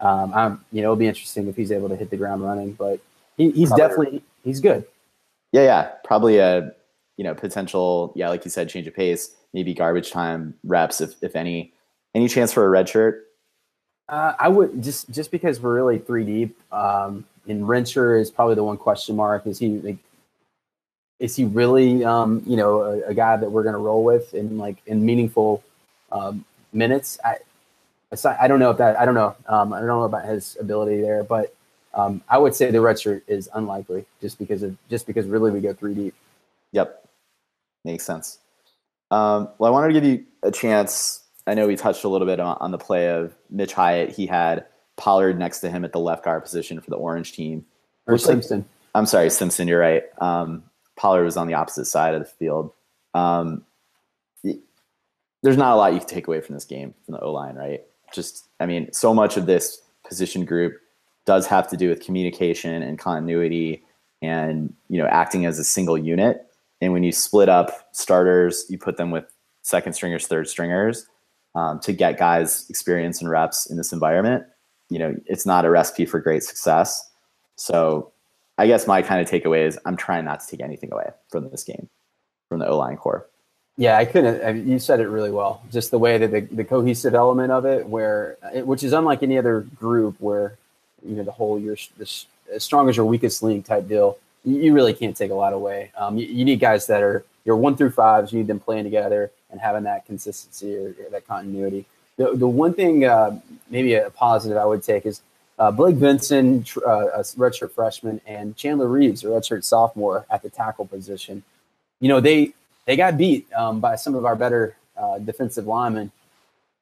C: um, I'm, you know, it'll be interesting if he's able to hit the ground running, but he, he's probably. definitely, he's good.
B: Yeah. Yeah. Probably a, you know, potential, yeah, like you said, change of pace, maybe garbage time reps, if, if any, any chance for a red shirt?
C: Uh, I would just, just because we're really three deep, um, and Rencher is probably the one question mark. Is he, like, is he really, um, you know, a, a guy that we're going to roll with in like in meaningful um, minutes? I, I don't know if that I don't know um, I don't know about his ability there, but um, I would say the red shirt is unlikely just because of just because really we go three deep.
B: Yep, makes sense. Um, well, I wanted to give you a chance. I know we touched a little bit on, on, the play of Mitch Hyatt. He had Pollard next to him at the left guard position for the Orange team.
C: Or Simpson.
B: Like, I'm sorry, Simpson. You're right. Um, Pollard was on the opposite side of the field. Um, there's not a lot you can take away from this game from the O line, right? just, I mean, so much of this position group does have to do with communication and continuity and, you know, acting as a single unit. And when you split up starters, you put them with second stringers, third stringers um, to get guys experience and reps in this environment. You know, it's not a recipe for great success. So I guess my kind of takeaway is I'm trying not to take anything away from this game, from the O line core.
C: Yeah, I couldn't. I mean, you said it really well. Just the way that the, the cohesive element of it, where which is unlike any other group, where you know the whole you're the, as strong as your weakest link type deal. You, you really can't take a lot away. Um, you, you, need guys that are your one through fives. You need them playing together and having that consistency or, or that continuity. The the one thing, uh, maybe a positive I would take is uh, Blake Vinson, uh, a redshirt freshman, and Chandler Reeves, a redshirt sophomore, at the tackle position. You know they they got beat um, by some of our better uh, defensive linemen,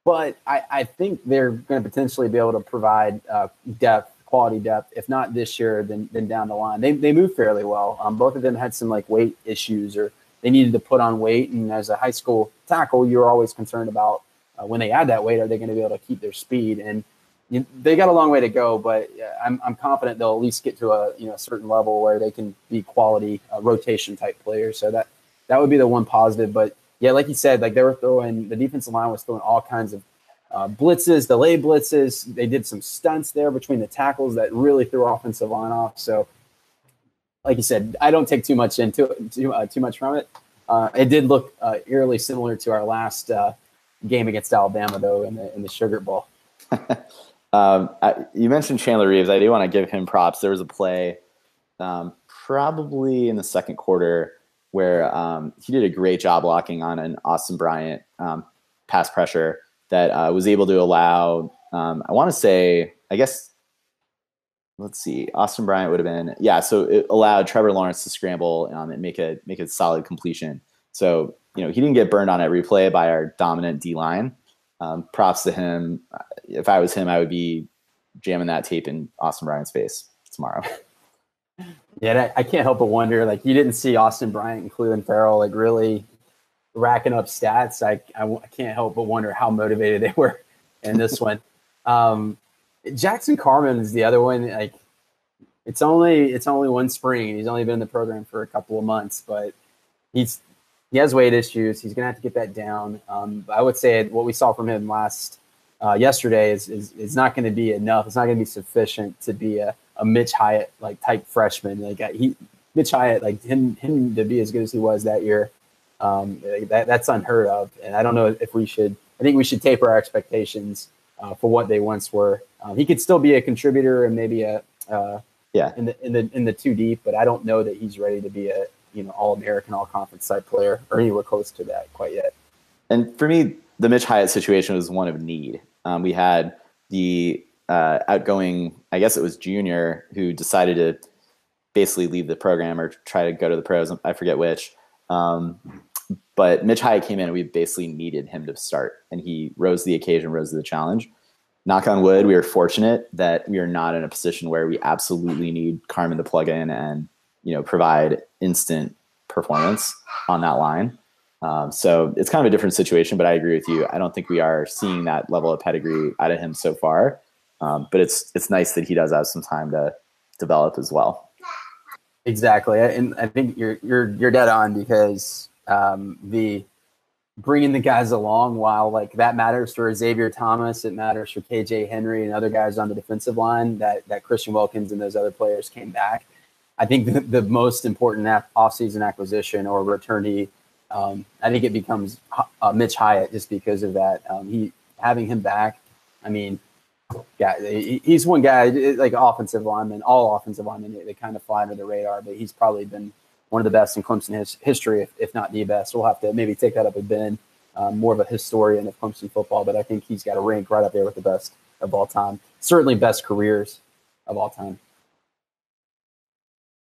C: but I, I think they're going to potentially be able to provide uh, depth, quality depth, if not this year, then, then down the line. They, they move fairly well. Um, both of them had some like weight issues or they needed to put on weight. And as a high school tackle, you're always concerned about uh, when they add that weight, are they going to be able to keep their speed? And you, they got a long way to go, but I'm, I'm confident they'll at least get to a you know certain level where they can be quality uh, rotation type players. So that that would be the one positive. But yeah, like you said, like they were throwing the defensive line was throwing all kinds of uh, blitzes, delay blitzes. They did some stunts there between the tackles that really threw offensive line off. So, like you said, I don't take too much into too uh, too much from it. Uh, it did look uh, eerily similar to our last uh, game against Alabama, though, in the in the Sugar Bowl.
B: um, I, you mentioned Chandler Reeves. I do want to give him props. There was a play, um, probably in the second quarter where um, he did a great job blocking on an Austin Bryant um, pass pressure that uh, was able to allow, um, I want to say, I guess, let's see, Austin Bryant would have been, yeah, so it allowed Trevor Lawrence to scramble um, and make a make a solid completion. So you know he didn't get burned on every play by our dominant D line. Um, props to him. If I was him, I would be jamming that tape in Austin Bryant's face tomorrow.
C: Yeah, I can't help but wonder. Like, you didn't see Austin Bryant and Clelin Ferrell like really racking up stats. I, I, I can't help but wonder how motivated they were in this one. Um, Jackson Carman is the other one. Like, it's only it's only one spring. He's only been in the program for a couple of months, but he's he has weight issues. He's gonna have to get that down. Um, I would say what we saw from him last uh, yesterday is, is is not going to be enough. It's not going to be sufficient to be a a Mitch Hyatt like type freshman. Like he, Mitch Hyatt, like him, him to be as good as he was that year, um, that that's unheard of. And I don't know if we should. I think we should taper our expectations uh, for what they once were. Um, he could still be a contributor and maybe a uh,
B: yeah
C: in the in the in the two deep, but I don't know that he's ready to be a you know all American, all conference side player or anywhere close to that quite yet.
B: And for me, the Mitch Hyatt situation was one of need. Um, we had the uh, outgoing, I guess it was junior, who decided to basically leave the program or try to go to the pros. I forget which. Um, but Mitch Hyatt came in and we basically needed him to start, and he rose to the occasion, rose to the challenge. Knock on wood, we are fortunate that we are not in a position where we absolutely need Carman to plug in and you know provide instant performance on that line. Um, so it's kind of a different situation, but I agree with you. I don't think we are seeing that level of pedigree out of him so far. Um, but it's it's nice that he does have some time to develop as well.
C: Exactly, and I think you're you're you're dead on because um, the bringing the guys along while like that matters for Xavier Thomas, it matters for KJ Henry and other guys on the defensive line. That that Christian Wilkins and those other players came back. I think the, the most important offseason acquisition or returnee, um, I think it becomes uh, Mitch Hyatt just because of that. Um, he having him back. I mean, yeah, he's one guy like offensive lineman. All offensive linemen they kind of fly under the radar, but he's probably been one of the best in Clemson his, history, if, if, not the best. We'll have to maybe take that up with Ben, um, more of a historian of Clemson football, but I think he's got a rank right up there with the best of all time. Certainly, best careers of all time.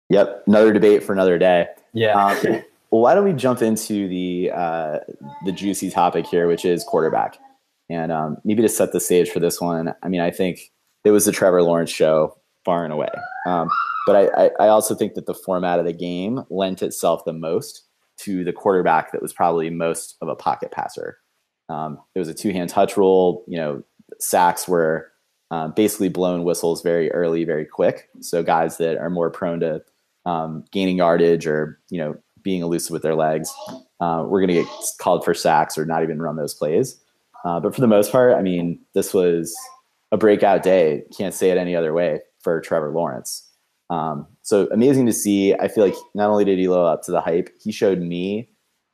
B: Yep, another debate for another day.
C: Yeah. Um,
B: well, why don't we jump into the uh, the juicy topic here, which is quarterback. And um, maybe to set the stage for this one, I mean, I think it was the Trevor Lawrence show far and away. Um, but I, I, also think that the format of the game lent itself the most to the quarterback that was probably most of a pocket passer. Um, it was a two hand touch rule. You know, sacks were um, basically blown whistles very early, very quick. So guys that are more prone to um, gaining yardage or you know being elusive with their legs, uh, we're going to get called for sacks or not even run those plays. Uh, but for the most part, I mean, this was a breakout day. Can't say it any other way for Trevor Lawrence. Um, so amazing to see. I feel like not only did he live up to the hype, he showed me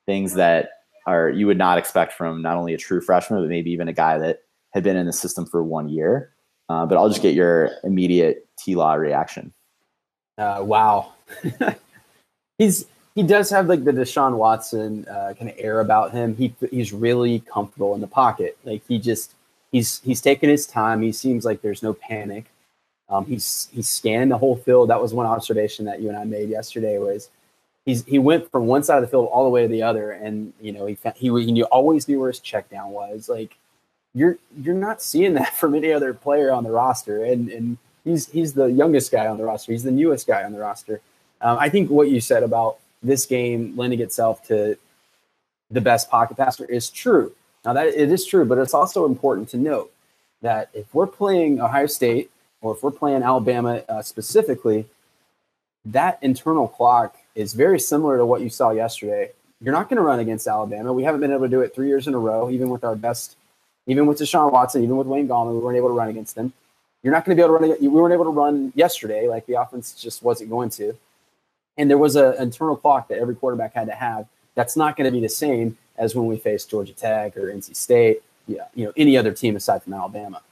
B: things that are you would not expect from not only a true freshman, but maybe even a guy that had been in the system for one year. Uh, but I'll just get your immediate T Law reaction.
C: Uh, wow, he's he does have like the Deshaun Watson uh, kind of air about him. He he's really comfortable in the pocket. Like he just he's he's taking his time. He seems like there's no panic. Um, he's he's scanned the whole field. That was one observation that you and I made yesterday. Was he's he went from one side of the field all the way to the other, and you know he he he always knew where his check down was. Like you're you're not seeing that from any other player on the roster, and and he's he's the youngest guy on the roster. He's the newest guy on the roster. Um, I think what you said about this game lending itself to the best pocket passer is true. Now that it is true, but it's also important to note that if we're playing Ohio State or if we're playing Alabama uh, specifically, that internal clock is very similar to what you saw yesterday. You're not going to run against Alabama. We haven't been able to do it three years in a row, even with our best, even with Deshaun Watson, even with Wayne Gallman, we weren't able to run against them. You're not going to be able to run. We weren't able to run yesterday, like the offense just wasn't going to. And there was an internal clock that every quarterback had to have. That's not going to be the same as when we face Georgia Tech or NC State, yeah, you know, any other team aside from Alabama.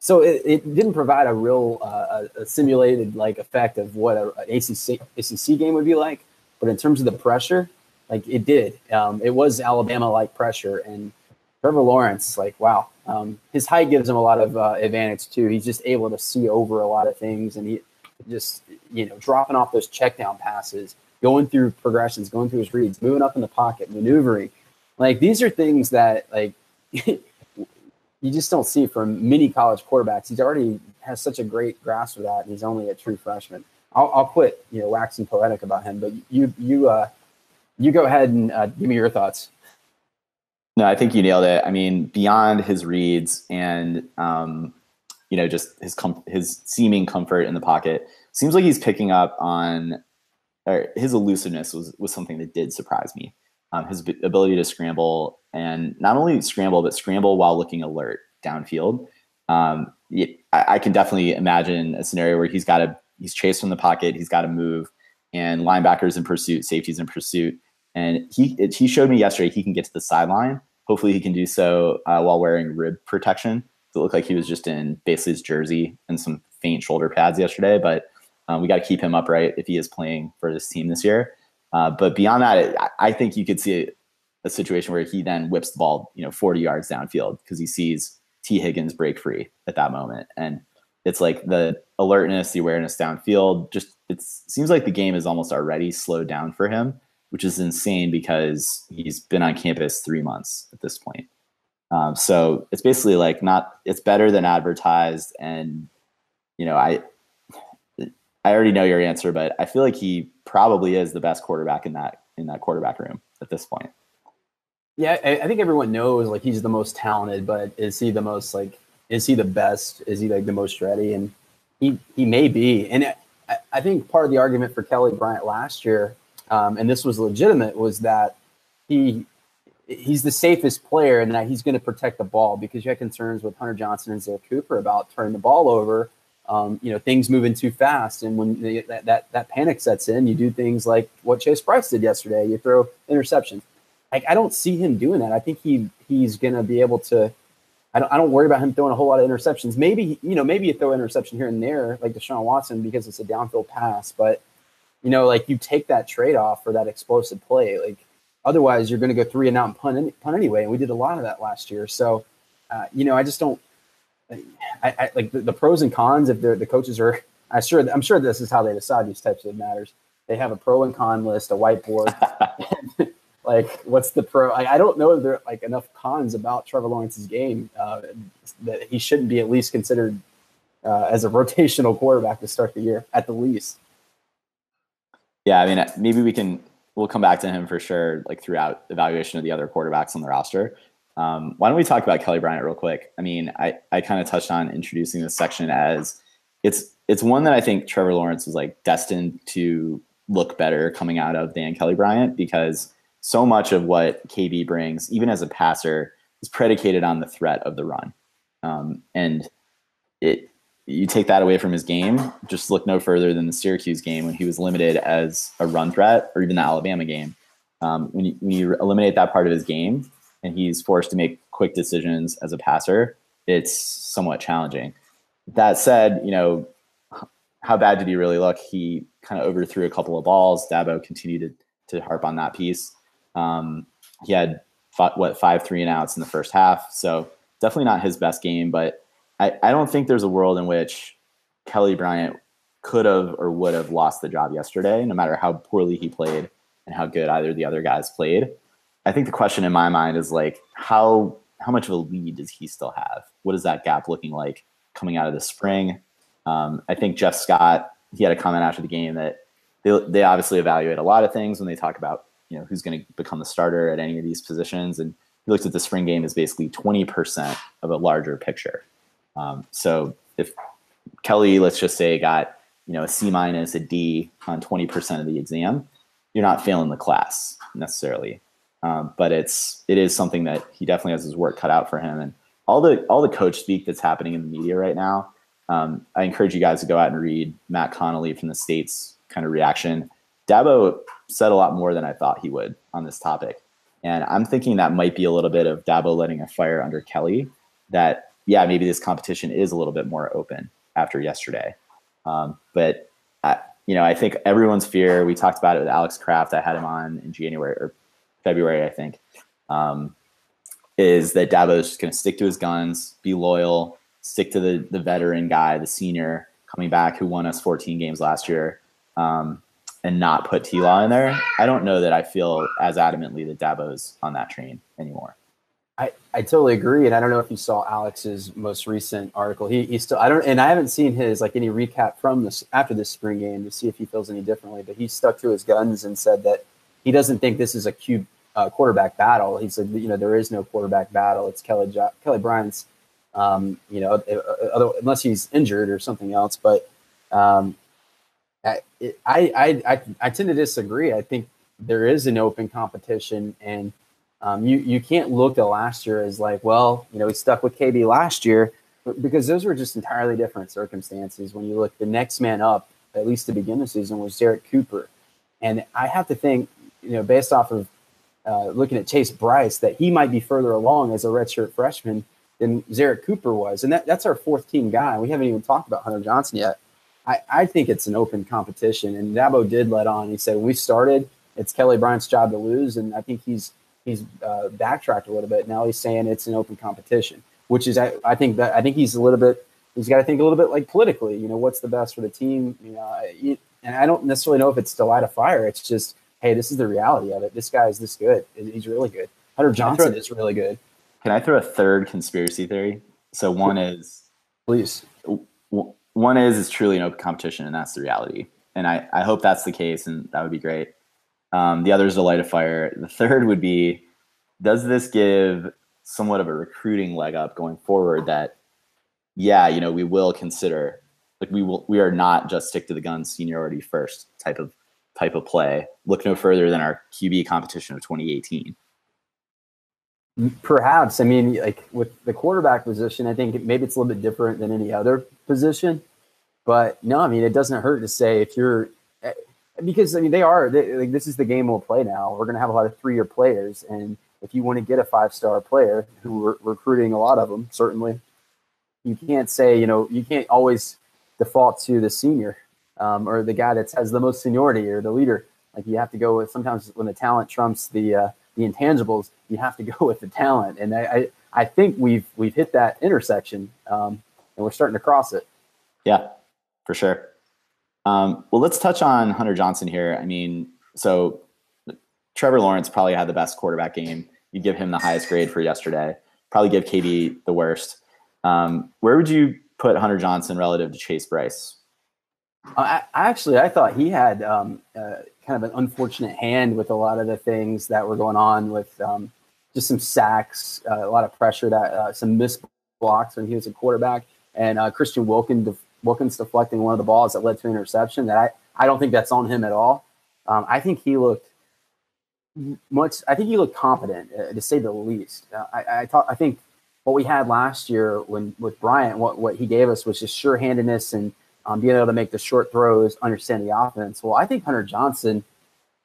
C: So it, it didn't provide a real uh, a, simulated like effect of what an ACC ACC game would be like, but in terms of the pressure, like it did. Um, it was Alabama like pressure, and Trevor Lawrence, like wow, um, his height gives him a lot of uh, advantage too. He's just able to see over a lot of things, and he just you know dropping off those check down passes, going through progressions, going through his reads, moving up in the pocket, maneuvering. Like these are things that like you just don't see from many college quarterbacks. He's already has such a great grasp of that, and he's only a true freshman. I'll, I'll quit, you know, waxing poetic about him, but you you uh, you go ahead and uh, give me your thoughts.
B: No, I think you nailed it. I mean, beyond his reads and um, you know just his com- his seeming comfort in the pocket, seems like he's picking up on or his elusiveness was was something that did surprise me. Um, his ability to scramble and not only scramble but scramble while looking alert downfield. Um, it, I, I, can definitely imagine a scenario where he's got to he's chased from the pocket, he's got to move, and linebackers in pursuit, safeties in pursuit, and he it, he showed me yesterday he can get to the sideline. Hopefully, he can do so uh, while wearing rib protection. It looked like he was just in basically his jersey and some faint shoulder pads yesterday, but um, we got to keep him upright if he is playing for this team this year. Uh, but beyond that, it, I think you could see a situation where he then whips the ball, you know, 40 yards downfield because he sees Tee Higgins break free at that moment. And it's like the alertness, the awareness downfield, just it seems like the game is almost already slowed down for him, which is insane because he's been on campus three months at this point. Um, so it's basically like not it's better than advertised. And you know, I I already know your answer, but I feel like he probably is the best quarterback in that in that quarterback room at this point.
C: Yeah, I, I think everyone knows like he's the most talented, but is he the most like is he the best? Is he like the most ready? And he he may be. And I, I think part of the argument for Kelly Bryant last year, um, and this was legitimate, was that he he's the safest player and that he's going to protect the ball because you had concerns with Hunter Johnson and Zay Cooper about turning the ball over. Um, you know, things moving too fast, and when that, that that panic sets in, you do things like what Chase Brice did yesterday. You throw interceptions. Like I don't see him doing that. I think he he's gonna be able to. I don't, I don't worry about him throwing a whole lot of interceptions. Maybe you know maybe you throw an interception here and there like Deshaun Watson because it's a downfield pass, but you know like you take that trade off for that explosive play. Like otherwise you're going to go three and out and punt, punt anyway, and we did a lot of that last year. So uh, you know I just don't. I, I like the, the, pros and cons. If the coaches are, I sure I'm sure this is how they decide these types of matters. They have a pro and con list, a whiteboard. like what's the pro I, I don't know if there are like enough cons about Trevor Lawrence's game uh, that he shouldn't be at least considered uh, as a rotational quarterback to start the year at the least.
B: Yeah, I mean maybe we can we'll come back to him for sure like throughout evaluation of the other quarterbacks on the roster. Um, why don't we talk about Kelly Bryant real quick? I mean, I, I kind of touched on introducing this section as it's it's one that I think Trevor Lawrence was like destined to look better coming out of than Kelly Bryant because so much of what KB brings, even as a passer, is predicated on the threat of the run. Um, and it you take that away from his game, just look no further than the Syracuse game when he was limited as a run threat, or even the Alabama game. Um, when, you, when you eliminate that part of his game and he's forced to make quick decisions as a passer, it's somewhat challenging. That said, you know, how bad did he really look? He kind of overthrew a couple of balls. Dabo continued to, to harp on that piece. Um, he had what five three and outs in the first half, so definitely not his best game. But I, I don't think there's a world in which Kelly Bryant could have or would have lost the job yesterday, no matter how poorly he played and how good either the other guys played. I think the question in my mind is like how how much of a lead does he still have? What is that gap looking like coming out of the spring? Um, I think Jeff Scott he had a comment after the game that they, they obviously evaluate a lot of things when they talk about you know who's going to become the starter at any of these positions, and he looked at the spring game as basically twenty percent of a larger picture. Um, so if Kelly, let's just say, got you know a C minus, a D on twenty percent of the exam, you're not failing the class necessarily. Um, but it's it is something that he definitely has his work cut out for him, and all the all the coach speak that's happening in the media right now. Um, I encourage you guys to go out and read Matt Connolly from the state's kind of reaction. Dabo said a lot more than I thought he would on this topic, and I'm thinking that might be a little bit of Dabo letting a fire under Kelly. That yeah, maybe this competition is a little bit more open after yesterday, um, but I, you know I think everyone's fear. We talked about it with Alex Kraft. I had him on in January or February, I think, um, is that Dabo's just going to stick to his guns, be loyal, stick to the the veteran guy, the senior coming back who won us 14 games last year, um, and not put T Law in there. I don't know that I feel as adamantly that Dabo's on that train anymore.
C: I, I totally agree, and I don't know if you saw Alex's most recent article. He he still I don't and I haven't seen his like any recap from this after this spring game to see if he feels any differently. But he stuck to his guns and said that he doesn't think this is a cube uh, quarterback battle. He said, you know, there is no quarterback battle. It's Kelly jo- Kelly Bryant's, um, you know, uh, uh, other, unless he's injured or something else. But um, I, I, I, I tend to disagree. I think there is an open competition, and um, you you can't look at last year as like, well, you know, he stuck with KB last year because those were just entirely different circumstances. When you look, the next man up, at least to begin the season, was Zerrick Cooper, and I have to think, you know, based off of uh, looking at Chase Brice, that he might be further along as a redshirt freshman than Zerrick Cooper was. And that, that's our fourth team guy. We haven't even talked about Hunter Johnson yet. I, I think it's an open competition. And Dabo did let on. He said, we started, it's Kelly Bryant's job to lose. And I think he's he's uh, backtracked a little bit. Now he's saying it's an open competition, which is, I, I think that I think he's a little bit, he's got to think a little bit like politically, you know, what's the best for the team? You know, and I don't necessarily know if it's to light a fire. It's just, hey, this is the reality of it. This guy is this good. He's really good. Hunter Johnson is really good.
B: Can I throw a third conspiracy theory? So one is,
C: please.
B: One is it's truly an open competition, and that's the reality. And I, I hope that's the case, and that would be great. Um, the other is to light a fire. The third would be, does this give somewhat of a recruiting leg up going forward? That, yeah, you know, we will consider like we will we are not just stick to the gun seniority first type of type of play. Look no further than our QB competition of 2018.
C: Perhaps. I mean, like with the quarterback position, I think maybe it's a little bit different than any other position. But no, I mean, it doesn't hurt to say if you're eh, because I mean they are they, like this is the game we'll play now. We're going to have a lot of three year players, and if you want to get a five star player, who we're recruiting a lot of them, certainly, you can't say you know you can't always default to the senior um, or the guy that has the most seniority or the leader. Like you have to go with sometimes when the talent trumps the uh, the intangibles, you have to go with the talent. And I, I, I think we've we've hit that intersection, um, and we're starting to cross it.
B: Yeah, for sure. Um, well, let's touch on Hunter Johnson here. I mean, so Trevor Lawrence probably had the best quarterback game. You give him the highest grade for yesterday. Probably give KB the worst. Um, where would you put Hunter Johnson relative to Chase Brice?
C: I, actually, I thought he had um, uh, kind of an unfortunate hand with a lot of the things that were going on with um, just some sacks, uh, a lot of pressure, that uh, some missed blocks when he was a quarterback, and uh, Christian Wilkins, def- Wilkins deflecting one of the balls that led to an interception. That I, I don't think that's on him at all. Um, I think he looked much. I think he looked competent, uh, to say the least. Uh, I I, talk, I think what we had last year when with Bryant, what what he gave us was just sure-handedness and um, being able to make the short throws, understand the offense. Well, I think Hunter Johnson,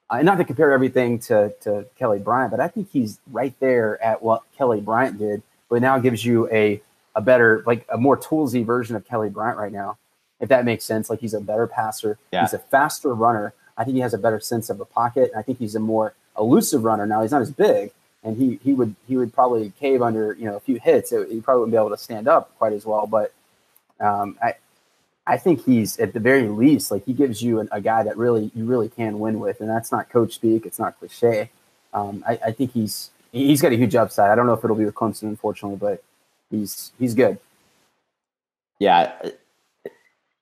C: uh, not to compare everything to to Kelly Bryant, but I think he's right there at what Kelly Bryant did, but now gives you a a better, like a more toolsy version of Kelly Bryant right now, if that makes sense. Like he's a better passer, yeah. he's a faster runner. I think he has a better sense of the pocket. I think he's a more elusive runner. Now he's not as big, and he he would he would probably cave under you know a few hits. It, he probably wouldn't be able to stand up quite as well. But um, I I think he's at the very least like he gives you an, a guy that really you really can win with, and that's not coach speak. It's not cliche. Um, I, I think he's he's got a huge upside. I don't know if it'll be with Clemson, unfortunately, but he's he's good.
B: Yeah,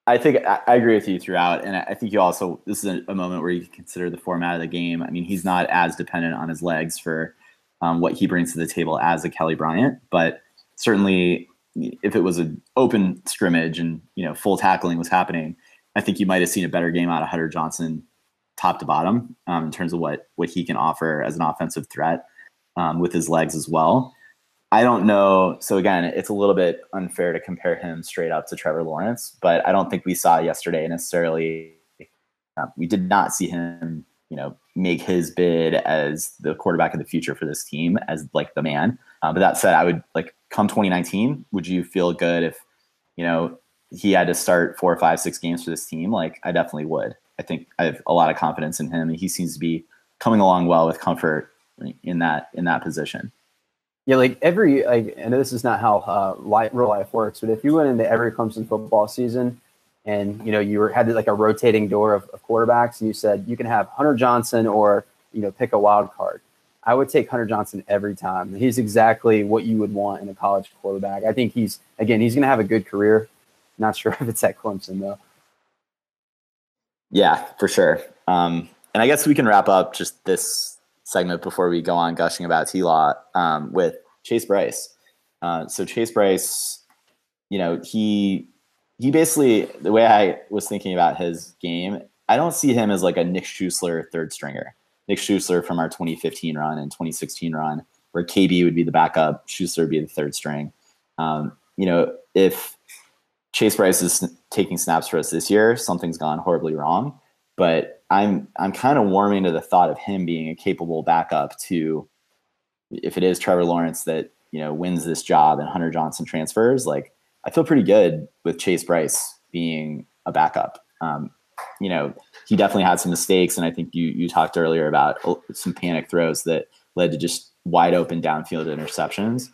B: I think I, agree with you throughout, and I think you also this is a, a, moment where you can consider the format of the game. I mean, he's not as dependent on his legs for um, what he brings to the table as a Kelly Bryant, but certainly if it was an open scrimmage and you know full tackling was happening, I think you might have seen a better game out of Hunter Johnson, top to bottom, um, in terms of what what he can offer as an offensive threat um, with his legs as well. I don't know. So again, it's a little bit unfair to compare him straight up to Trevor Lawrence, but I don't think we saw yesterday necessarily. Uh, we did not see him, you know, make his bid as the quarterback of the future for this team as like the man. Uh, but that said, I would like come 2019. Would you feel good if, you know, he had to start four or five, six games for this team? Like I definitely would. I think I have a lot of confidence in him. And he seems to be coming along well with comfort in that in that position.
C: Yeah, like every like, know this is not how uh, real life works, but if you went into every Clemson football season and you know you were had like a rotating door of, of quarterbacks, and you said you can have Hunter Johnson or you know pick a wild card, I would take Hunter Johnson every time. He's exactly what you would want in a college quarterback. I think he's again he's going to have a good career. Not sure if it's at Clemson though.
B: Yeah, for sure. Um, and I guess we can wrap up just this segment before we go on gushing about T Law um, with Chase Brice. Uh, so Chase Brice, you know, he he basically the way I was thinking about his game, I don't see him as like a Nick Schuessler third stringer. Nick Schuessler from our 2015 run and 2016 run, where KB would be the backup, Schuessler would be the third string. Um, you know, if Chase Brice is taking snaps for us this year, something's gone horribly wrong. But I'm I'm kind of warming to the thought of him being a capable backup to if it is Trevor Lawrence that you know wins this job and Hunter Johnson transfers. Like I feel pretty good with Chase Brice being a backup. Um, you know, he definitely had some mistakes, and I think you you talked earlier about some panic throws that led to just wide open downfield interceptions.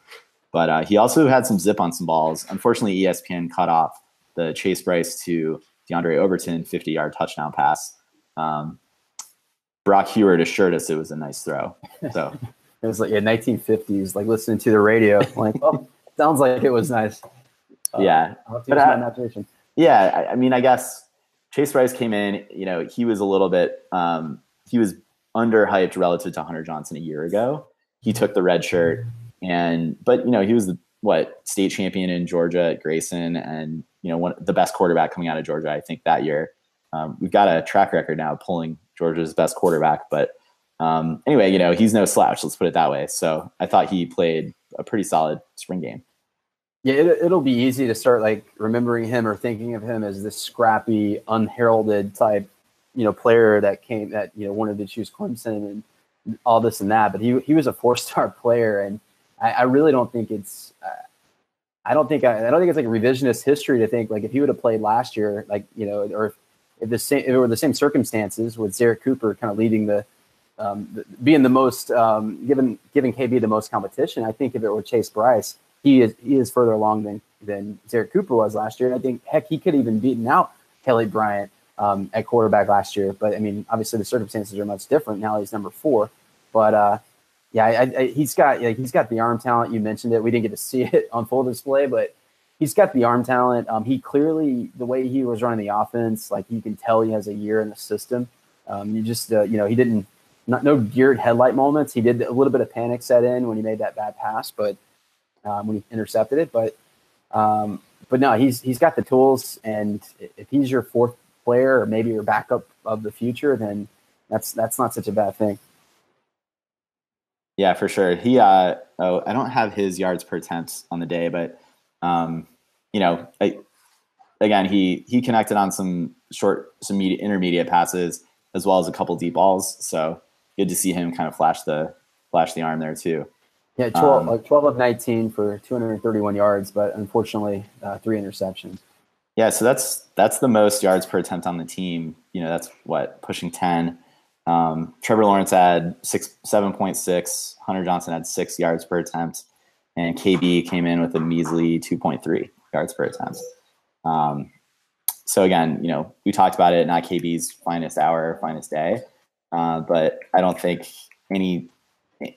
B: But uh, he also had some zip on some balls. Unfortunately, ESPN cut off the Chase Brice to Diondre Overton 50 yard touchdown pass. Um, Brock Huard assured us it was a nice throw. So
C: it was like yeah, 1950s, like listening to the radio. like, oh, sounds like it was nice.
B: Uh, yeah, but I, yeah, I, I, mean, I guess Chase Brice came in. You know, he was a little bit um, he was underhyped relative to Hunter Johnson a year ago. He took the red shirt, and but you know he was the what state champion in Georgia at Grayson, and you know one the best quarterback coming out of Georgia, I think that year. Um, we've got a track record now pulling Georgia's best quarterback, but um, anyway, you know he's no slouch. Let's put it that way. So I thought he played a pretty solid spring game.
C: Yeah, it, will be easy to start like remembering him or thinking of him as this scrappy, unheralded type, you know, player that came that you know wanted to choose Clemson and all this and that. But he he was a four star player, and I, I, really don't think it's. Uh, I don't think I, I, don't think it's like revisionist history to think like if he would have played last year, like you know, or if, if the same if it were the same circumstances with Zerrick Cooper kind of leading the, um, being the most um, given giving KB the most competition. I think if it were Chase Brice, he is he is further along than than Zerrick Cooper was last year. And I think heck he could have even beaten out Kelly Bryant um, at quarterback last year. But I mean, obviously the circumstances are much different now. He's number four, but uh, yeah, I, I, he's got yeah, he's got the arm talent. You mentioned it. We didn't get to see it on full display, but he's got the arm talent. Um, he clearly the way he was running the offense, like you can tell he has a year in the system. Um, you just uh, you know he didn't not no geared headlight moments. He did a little bit of panic set in when he made that bad pass, but um, when he intercepted it. But um, but no, he's he's got the tools, and if he's your fourth player or maybe your backup of the future, then that's that's not such a bad thing.
B: Yeah, for sure. He, uh, oh, I don't have his yards per attempt on the day, but, um, you know, I, again, he he connected on some short, some media, intermediate passes as well as a couple deep balls. So good to see him kind of flash the flash the arm there too.
C: Yeah, 12, um, like 12 of 19 for 231 yards, but unfortunately, uh, three interceptions.
B: Yeah, so that's that's the most yards per attempt on the team. You know, that's what pushing 10. Um, Trevor Lawrence had six, 7.6. Hunter Johnson had six yards per attempt, and KB came in with a measly 2.3 yards per attempt. Um, so again, you know, we talked about it, not KB's finest hour, finest day, uh, but I don't think any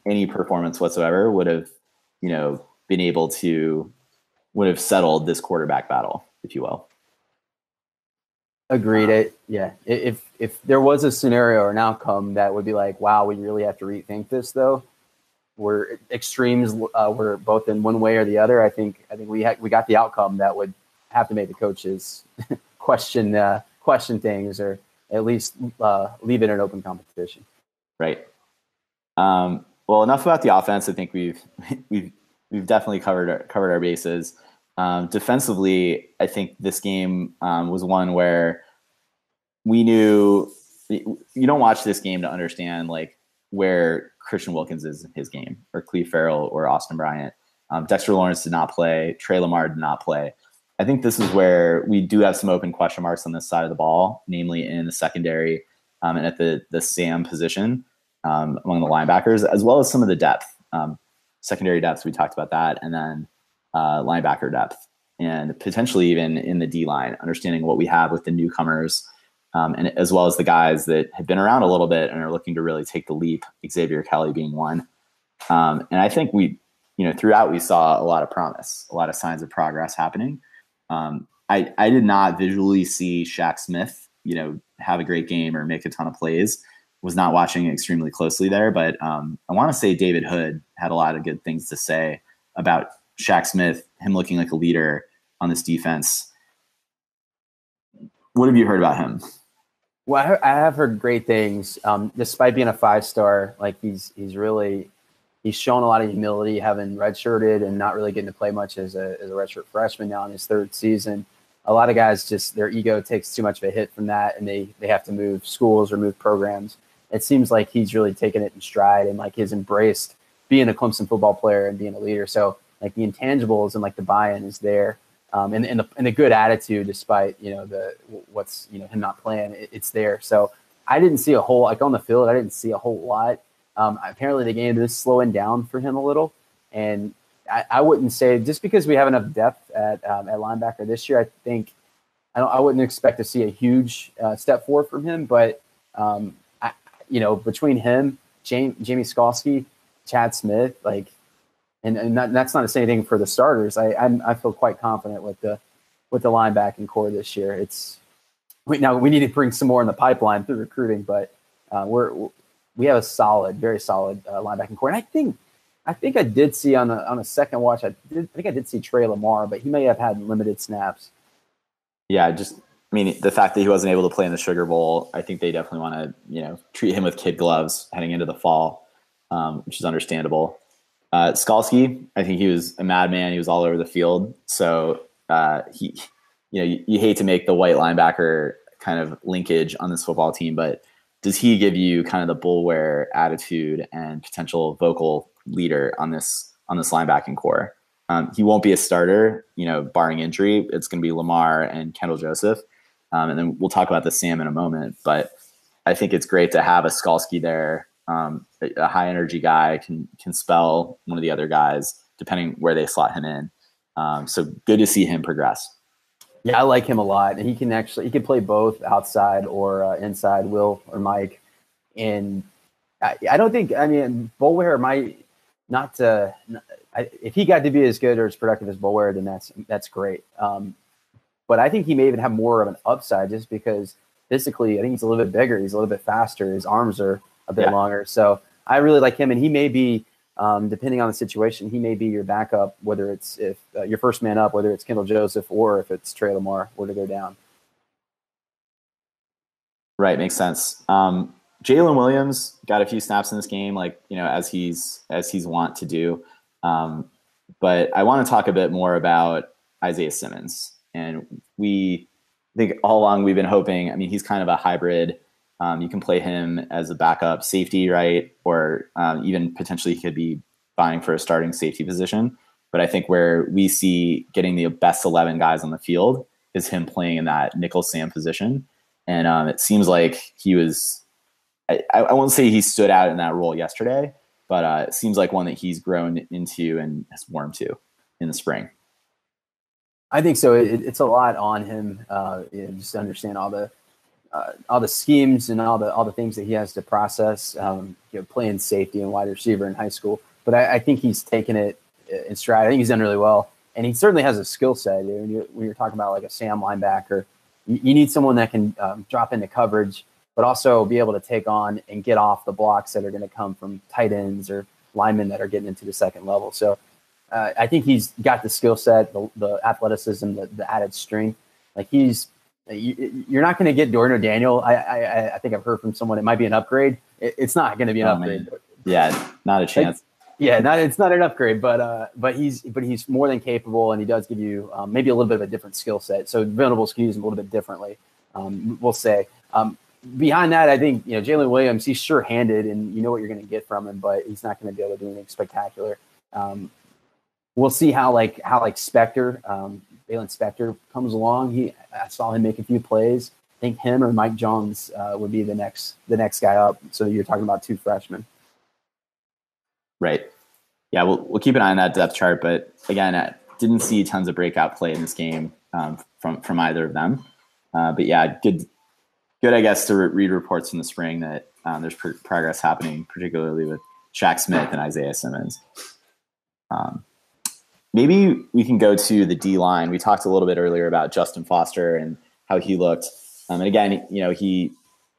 B: any performance whatsoever would have, you know, been able to would have settled this quarterback battle, if you will.
C: Agreed. It, yeah. If if there was a scenario or an outcome that would be like, wow, we really have to rethink this, though, where extremes uh, were both in one way or the other. I think I think we had we got the outcome that would have to make the coaches question uh, question things or at least uh, leave it an open competition.
B: Right. Um, well, enough about the offense. I think we've we've we've definitely covered our, covered our bases. Um, defensively, I think this game um, was one where we knew you don't watch this game to understand like where Christian Wilkins is in his game, or Clelin Ferrell, or Austin Bryant. Um, Dexter Lawrence did not play. Tre Lamar did not play. I think this is where we do have some open question marks on this side of the ball, namely in the secondary um, and at the the Sam position um, among the linebackers, as well as some of the depth, um, secondary depth. We talked about that, and then uh, linebacker depth, and potentially even in the D line, understanding what we have with the newcomers, um, and as well as the guys that have been around a little bit and are looking to really take the leap. Xavier Kelly being one, um, and I think we, you know, throughout we saw a lot of promise, a lot of signs of progress happening. Um, I I did not visually see Shaq Smith, you know, have a great game or make a ton of plays was not watching extremely closely there, but um, I want to say David Hood had a lot of good things to say about Shaq Smith, him looking like a leader on this defense. What have you heard about him?
C: Well, I have heard great things. Um, despite being a five star, like he's he's really he's shown a lot of humility, having redshirted and not really getting to play much as a as a redshirt freshman now in his third season a lot of guys just their ego takes too much of a hit from that and they they have to move schools or move programs it seems like he's really taken it in stride and like he's embraced being a Clemson football player and being a leader. So like the intangibles and like the buy-in is there, um, and and the, and the good attitude despite you know the what's you know him not playing, it, it's there. So I didn't see a whole like on the field. I didn't see a whole lot. Um, apparently the game is slowing down for him a little, and I, I wouldn't say just because we have enough depth at um, at linebacker this year. I think I, I wouldn't expect to see a huge uh, step forward from him, but um, you know, between him, Jamie, Jamie Skalski, Chad Smith, like, and, and that, that's not to say anything for the starters. I I'm, i feel quite confident with the with the linebacking core this year. It's we, now we need to bring some more in the pipeline through recruiting, but uh, we're we have a solid, very solid uh, linebacking core. And I think I think I did see on a on a second watch, I did I think I did see Tre Lamar, but he may have had limited snaps.
B: Yeah, just I mean, the fact that he wasn't able to play in the Sugar Bowl, I think they definitely want to, you know, treat him with kid gloves heading into the fall, um, which is understandable. Uh, Skalski, I think he was a madman. He was all over the field. So uh, he, you know, you, you, hate to make the white linebacker kind of linkage on this football team, but does he give you kind of the Boulware attitude and potential vocal leader on this on this linebacking core? Um, he won't be a starter, you know, barring injury. It's going to be Lamar and Kendall Joseph. Um, and then we'll talk about the Sam in a moment. But I think it's great to have a Skalski there, um, a, a, high energy guy can can spell one of the other guys depending where they slot him in. Um, so good to see him progress.
C: Yeah, I like him a lot, and he can actually he can play both outside or uh, inside. Will or Mike, and I, I don't think I mean Boulware might not. Uh, I, if he got to be as good or as productive as Boulware, then that's that's great. Um, but I think he may even have more of an upside just because physically, I think he's a little bit bigger. He's a little bit faster. His arms are a bit yeah. longer. So I really like him, and he may be, um, depending on the situation, he may be your backup, whether it's if uh, your first man up, whether it's Kendall Joseph or if it's Tre Lamar were to go down.
B: Right, makes sense. Um, Jaylin Williams got a few snaps in this game, like you know, as he's as he's want to do. Um, but I want to talk a bit more about Isaiah Simmons, and we I think all along we've been hoping. I mean, he's kind of a hybrid. Um, you can play him as a backup safety, right, or um, even potentially he could be vying for a starting safety position. But I think where we see getting the best eleven guys on the field is him playing in that nickel Sam position, and um, it seems like he was I, I won't say he stood out in that role yesterday, but uh, it seems like one that he's grown into and has warmed to in the spring.
C: I think so. It, it's a lot on him, uh, you know, just to understand all the uh, all the schemes and all the all the things that he has to process. Um, you know, playing safety and wide receiver in high school, but I, I, think he's taken it in stride. I think he's done really well, and he certainly has a skill set. You when, you're, when, you're, talking about like a Sam linebacker, you, you need someone that can um, drop into coverage but also be able to take on and get off the blocks that are going to come from tight ends or linemen that are getting into the second level. So uh, I think he's got the skill set, the, the athleticism, the, the, added strength. Like he's, you, are not going to get Dorian O'Daniel. I, I, I think I've heard from someone it might be an upgrade. It, it's not going to be an oh, upgrade. Man.
B: Yeah, not a chance.
C: yeah, not it's not an upgrade, but uh, but he's but he's more than capable, and he does give you um, maybe a little bit of a different skill set. So Venables can use him a little bit differently. Um, we'll say. Um, behind that, I think you know Jalen Williams. He's sure-handed, and you know what you're going to get from him, but he's not going to be able to do anything spectacular. Um, we'll see how like how like Spector, um, Baylon Spector comes along. He I saw him make a few plays. I think him or Mike Jones uh, would be the next the next guy up. So you're talking about two freshmen,
B: right? Yeah, we'll we'll keep an eye on that depth chart. But again, I didn't see tons of breakout play in this game um, from from either of them. Uh, but yeah, good good, I guess, to re- read reports in the spring that um, there's pr- progress happening, particularly with Shaq Smith and Isaiah Simmons. Um, maybe we can go to the D line. We talked a little bit earlier about Justin Foster and how he looked. Um, and again, you know, he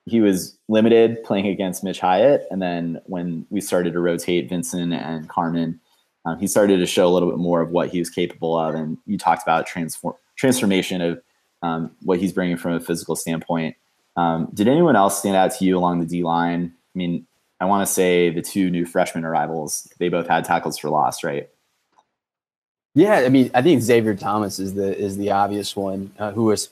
B: he was limited playing against Mitch Hyatt, and then when we started to rotate Vinson and Carman, um, he started to show a little bit more of what he was capable of. And you talked about transform transformation of um, what he's bringing from a physical standpoint. Um, did anyone else stand out to you along the D line? I mean, I want to say the two new freshman arrivals, they both had tackles for loss, right?
C: Yeah, I mean, I think Xavier Thomas is the is the obvious one, uh, who is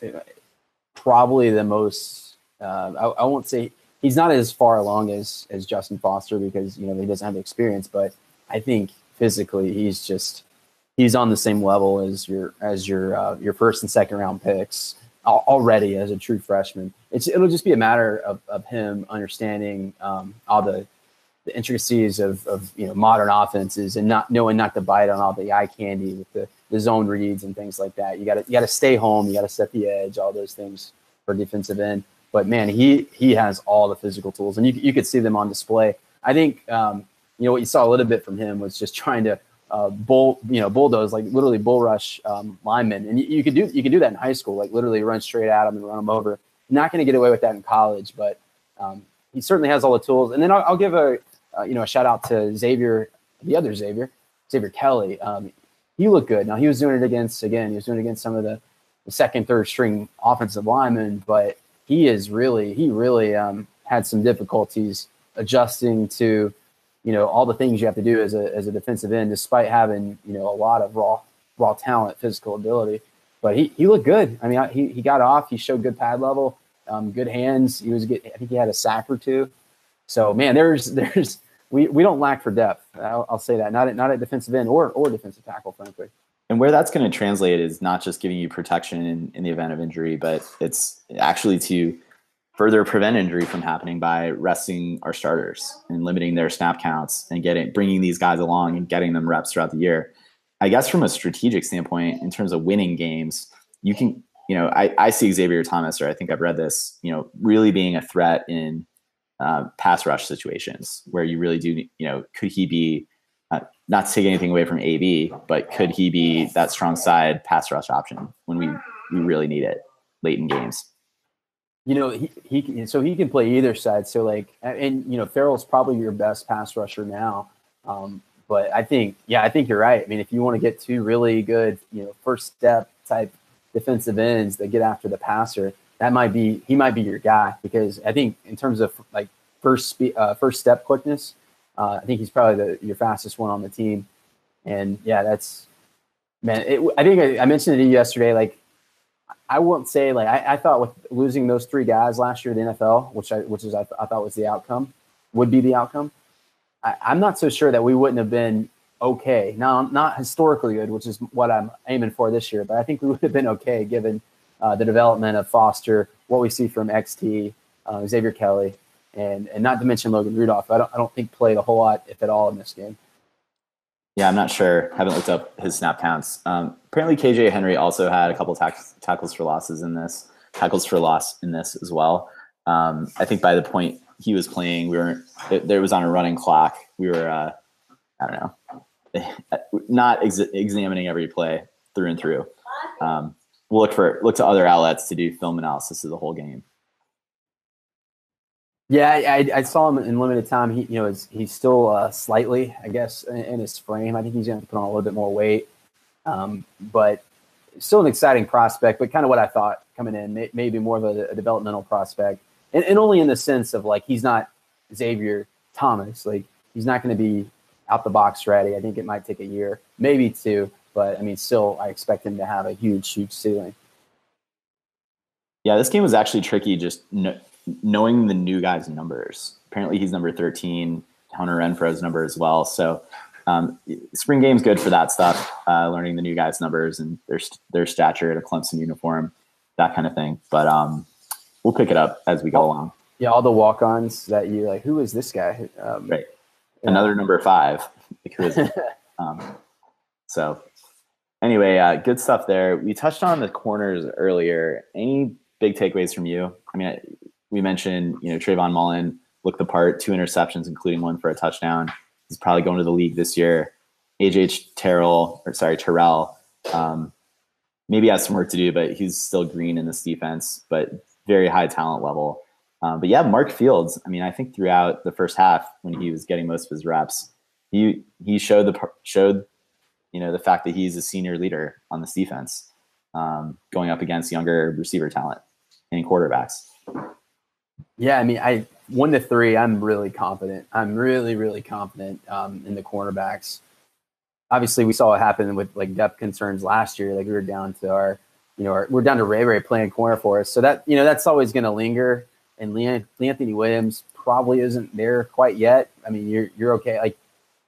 C: probably the most. Uh, I, I, won't say he's not as far along as as Justin Foster because you know he doesn't have the experience, but I think physically he's just he's on the same level as your as your uh, your first and second round picks already as a true freshman. It's it'll just be a matter of, of him understanding um, all the, the intricacies of, of you know modern offenses and not knowing not to bite on all the eye candy with the, the zone reads and things like that. You got to you got to stay home. You got to set the edge. All those things for defensive end. But man, he he has all the physical tools, and you you could see them on display. I think um, you know what you saw a little bit from him was just trying to uh, bull, you know, bulldoze, like literally bull rush um, linemen. And you, you, could do you could do that in high school, like literally run straight at them and run them over. Not going to get away with that in college, but um, he certainly has all the tools. And then I'll, I'll give a uh, you know a shout out to Xavier, the other Xavier, Xavier Kelly. Um, he looked good. Now he was doing it against again. He was doing it against some of the, the second, third string offensive linemen, but he is really he really um, had some difficulties adjusting to you know all the things you have to do as a as a defensive end, despite having you know a lot of raw raw talent, physical ability. But he he looked good. I mean, he he got off. He showed good pad level, um, good hands. He was good. I think he had a sack or two. So man, there's there's we, we don't lack for depth. I'll, I'll say that not at not at defensive end or or defensive tackle, frankly.
B: And where that's going to translate is not just giving you protection in, in the event of injury, but it's actually to further prevent injury from happening by resting our starters and limiting their snap counts and getting bringing these guys along and getting them reps throughout the year. I guess from a strategic standpoint, in terms of winning games, you can, you know, I, I see Xavier Thomas, or I think I've read this, you know, really being a threat in uh, pass rush situations where you really do, you know, could he be, uh, not to take anything away from AB, but could he be that strong side pass rush option when we, we really need it late in games?
C: you know, he, he so he can play either side. So like, and you know, Ferrell's probably your best pass rusher now. Um, but I think, yeah, I think you're right. I mean, if you want to get two really good, you know, first step type defensive ends that get after the passer, that might be he might be your guy because I think in terms of like first uh, first step quickness. Uh, I think he's probably the your fastest one on the team, and yeah, that's man. It, I think I, I, mentioned it to you yesterday. Like, I won't say like I, I, thought with losing those three guys last year the NFL, which I which is I, I thought was the outcome, would be the outcome. I, I'm not so sure that we wouldn't have been okay. Now, not historically good, which is what I'm aiming for this year, but I think we would have been okay given uh, the development of Foster, what we see from XT, uh, Xavier Kelly, and and not to mention Logan Rudolph. I don't I don't think played a whole lot, if at all, in this game.
B: Yeah, I'm not sure. Haven't looked up his snap counts. Um, apparently, KJ Henry also had a couple tack- tackles for losses in this, tackles for loss in this as well. Um, I think by the point he was playing, we were there was on a running clock. We were uh, I don't know, not ex- examining every play through and through. Um, we'll look for look to other outlets to do film analysis of the whole game.
C: Yeah, I, I saw him in limited time. He, you know, is, he's still uh, slightly, I guess, in, in, his frame. I think he's going to put on a little bit more weight, um, but still an exciting prospect. But kind of what I thought coming in, may, maybe more of a, a developmental prospect, and, and, only in the sense of like he's not Xavier Thomas. Like he's not going to be out the box ready. I think it might take a year, maybe two, but I mean, still, I expect him to have a huge, huge ceiling.
B: Yeah, this game was actually tricky. Just knowing the new guy's numbers. Apparently, he's number 13. Hunter Renfrow's number as well. So, um, spring game's good for that stuff. Uh, learning the new guys' numbers and their their stature at a Clemson uniform, that kind of thing. But um, we'll pick it up as we go along.
C: Yeah, all the walk-ons that you like. Who is this guy?
B: Um, right. Another number five. um, so, anyway, uh, good stuff there. We touched on the corners earlier. Any big takeaways from you? I mean, we mentioned, you know, Trayvon Mullen looked the part, two interceptions, including one for a touchdown. He's probably going to the league this year. AJ Terrell, or sorry, Terrell, um, maybe has some work to do, but he's still green in this defense, but very high talent level. Um, but yeah, Mark Fields. I mean, I think throughout the first half, when he was getting most of his reps, he he showed the showed you know the fact that he's a senior leader on this defense, um, going up against younger receiver talent and quarterbacks.
C: Yeah, I mean, I one to three, I'm really confident. I'm really, really confident um, in the cornerbacks. Obviously, we saw what happened with like depth concerns last year. Like we were down to our, you know, our, we're down to Ray Ray playing corner for us. So that you know that's always going to linger. And LeAnthony Williams probably isn't there quite yet. I mean, you're you're okay. Like,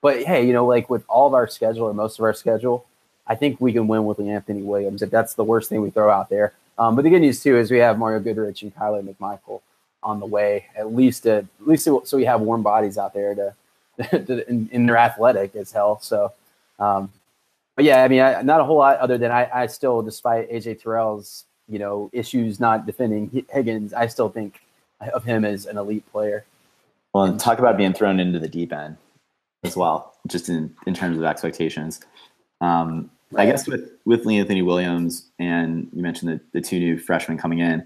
C: but hey, you know, like with all of our schedule or most of our schedule, I think we can win with Anthony Williams if that's the worst thing we throw out there. Um, but the good news too is we have Mario Goodrich and Kyler McMichael on the way, at least at least so we have warm bodies out there to, to and, athletic as hell. So, um, but yeah, I mean, I, not a whole lot other than I, I still, despite AJ Terrell's you know issues not defending Higgins, I still think of him as an elite player.
B: Well, and talk about being thrown into the deep end as well, just in in terms of expectations. Um, right. I guess with with LeAnthony Williams and you mentioned the, the two new freshmen coming in,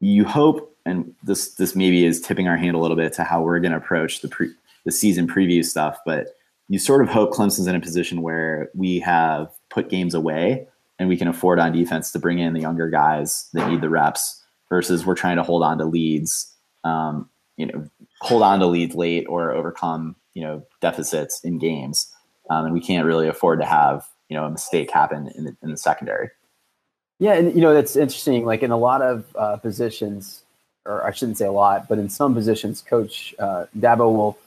B: you hope and this this maybe is tipping our hand a little bit to how we're going to approach the pre, the season preview stuff. But you sort of hope Clemson's in a position where we have put games away and we can afford on defense to bring in the younger guys that need the reps versus we're trying to hold on to leads, um, you know, hold on to leads late or overcome you know deficits in games, um, and we can't really afford to have you know a mistake happen in the, in the secondary.
C: Yeah, and you know that's interesting. Like in a lot of uh, positions, or I shouldn't say a lot, but in some positions, Coach uh, Dabo will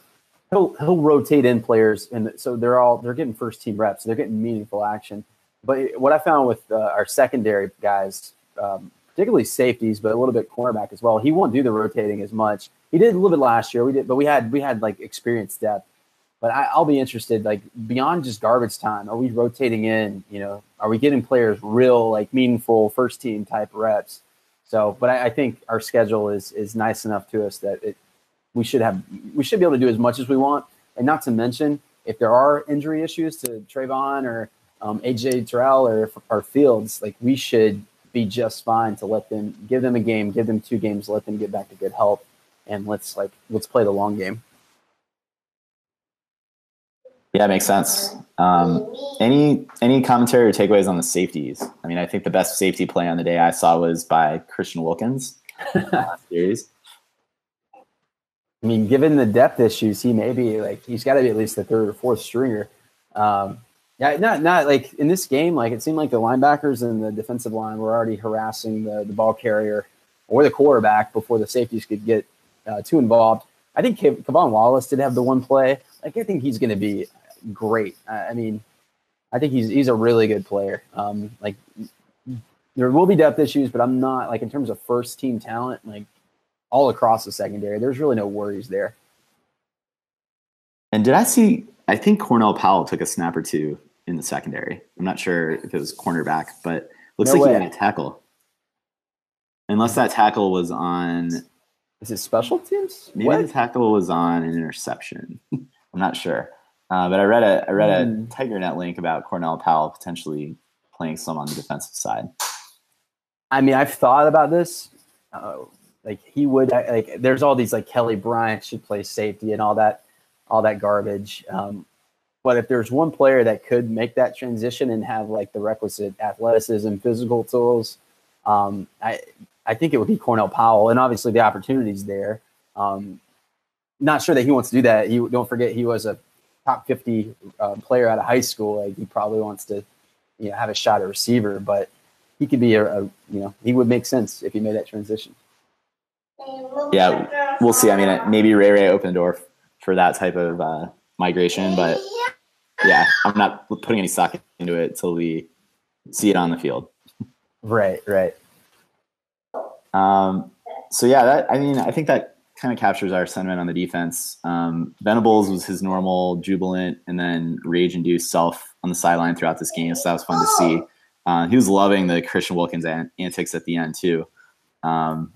C: he'll he'll rotate in players, and so they're all they're getting first team reps, they're getting meaningful action. But what I found with uh, our secondary guys, um, particularly safeties, but a little bit cornerback as well, he won't do the rotating as much. He did a little bit last year. We did, but we had we had like experienced depth. But I, I'll be interested, like beyond just garbage time, are we rotating in? You know, are we getting players real like meaningful first team type reps? So, but I, I, think our schedule is is nice enough to us that it we should have we should be able to do as much as we want, and not to mention if there are injury issues to Trayvon or um, AJ Terrell or our Fields, like we should be just fine to let them give them a game, give them two games, let them get back to good health, and let's like let's play the long game.
B: Yeah, it makes sense. Um, any any commentary or takeaways on the safeties? I mean, I think the best safety play on the day I saw was by Christian Wilkins series.
C: I mean, given the depth issues, he may be like he's got to be at least the third or fourth stringer. Um, yeah, not not like in this game. Like it seemed like the linebackers and the defensive line were already harassing the the ball carrier or the quarterback before the safeties could get uh, too involved. I think K'Von Wallace did have the one play. Like I think he's going to be great. I mean, I think he's he's a really good player. Um, like there will be depth issues, but I'm not like in terms of first team talent. Like all across the secondary. There's really no worries there.
B: And did I see? I think Cornell Powell took a snap or two in the secondary. I'm not sure if it was cornerback, but looks no like way. he had a tackle. Unless that tackle was on.
C: Is it special teams?
B: Maybe what? the tackle was on an interception. I'm not sure. Uh, but I read a I read a mm. TigerNet link about Cornell Powell potentially playing some on the defensive side.
C: I mean, I've thought about this. Uh, like he would like there's all these like Kelly Bryant should play safety and all that all that garbage. Um, but if there's one player that could make that transition and have like the requisite athleticism, physical tools, um, I I think it would be Cornell Powell, and obviously the opportunities there. Um, not sure that he wants to do that. He don't forget he was a top 50 uh, player out of high school. Like he probably wants to, you know, have a shot at receiver, but he could be a, a you know he would make sense if he made that transition
B: yeah, we'll see. I mean, maybe Ray Ray opened the door for that type of uh, migration, but yeah, I'm not putting any stock into it until we see it on the field.
C: Right, right.
B: Um, so yeah, that I mean, I think that kind of captures our sentiment on the defense. Um, Venables was his normal jubilant and then rage-induced self on the sideline throughout this game, so that was fun to see. Uh, he was loving the Christian Wilkins antics at the end too. Um,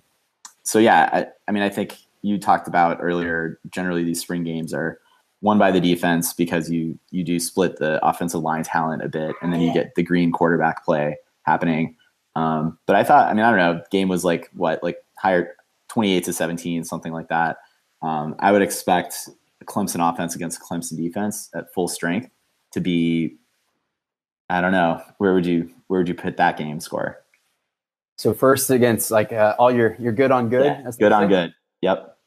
B: so yeah, I, I mean, I think you talked about earlier. Generally, these spring games are won by the defense because you you do split the offensive line talent a bit, and then you get the green quarterback play happening. Um, but I thought, I mean, I don't know, game was like what, like higher twenty eight to seventeen, something like that. Um, I would expect Clemson offense against Clemson defense at full strength to be. I don't know where would you where would you put that game score?
C: So first against like uh, all your you're good on good.
B: Yeah, good on good. Yep.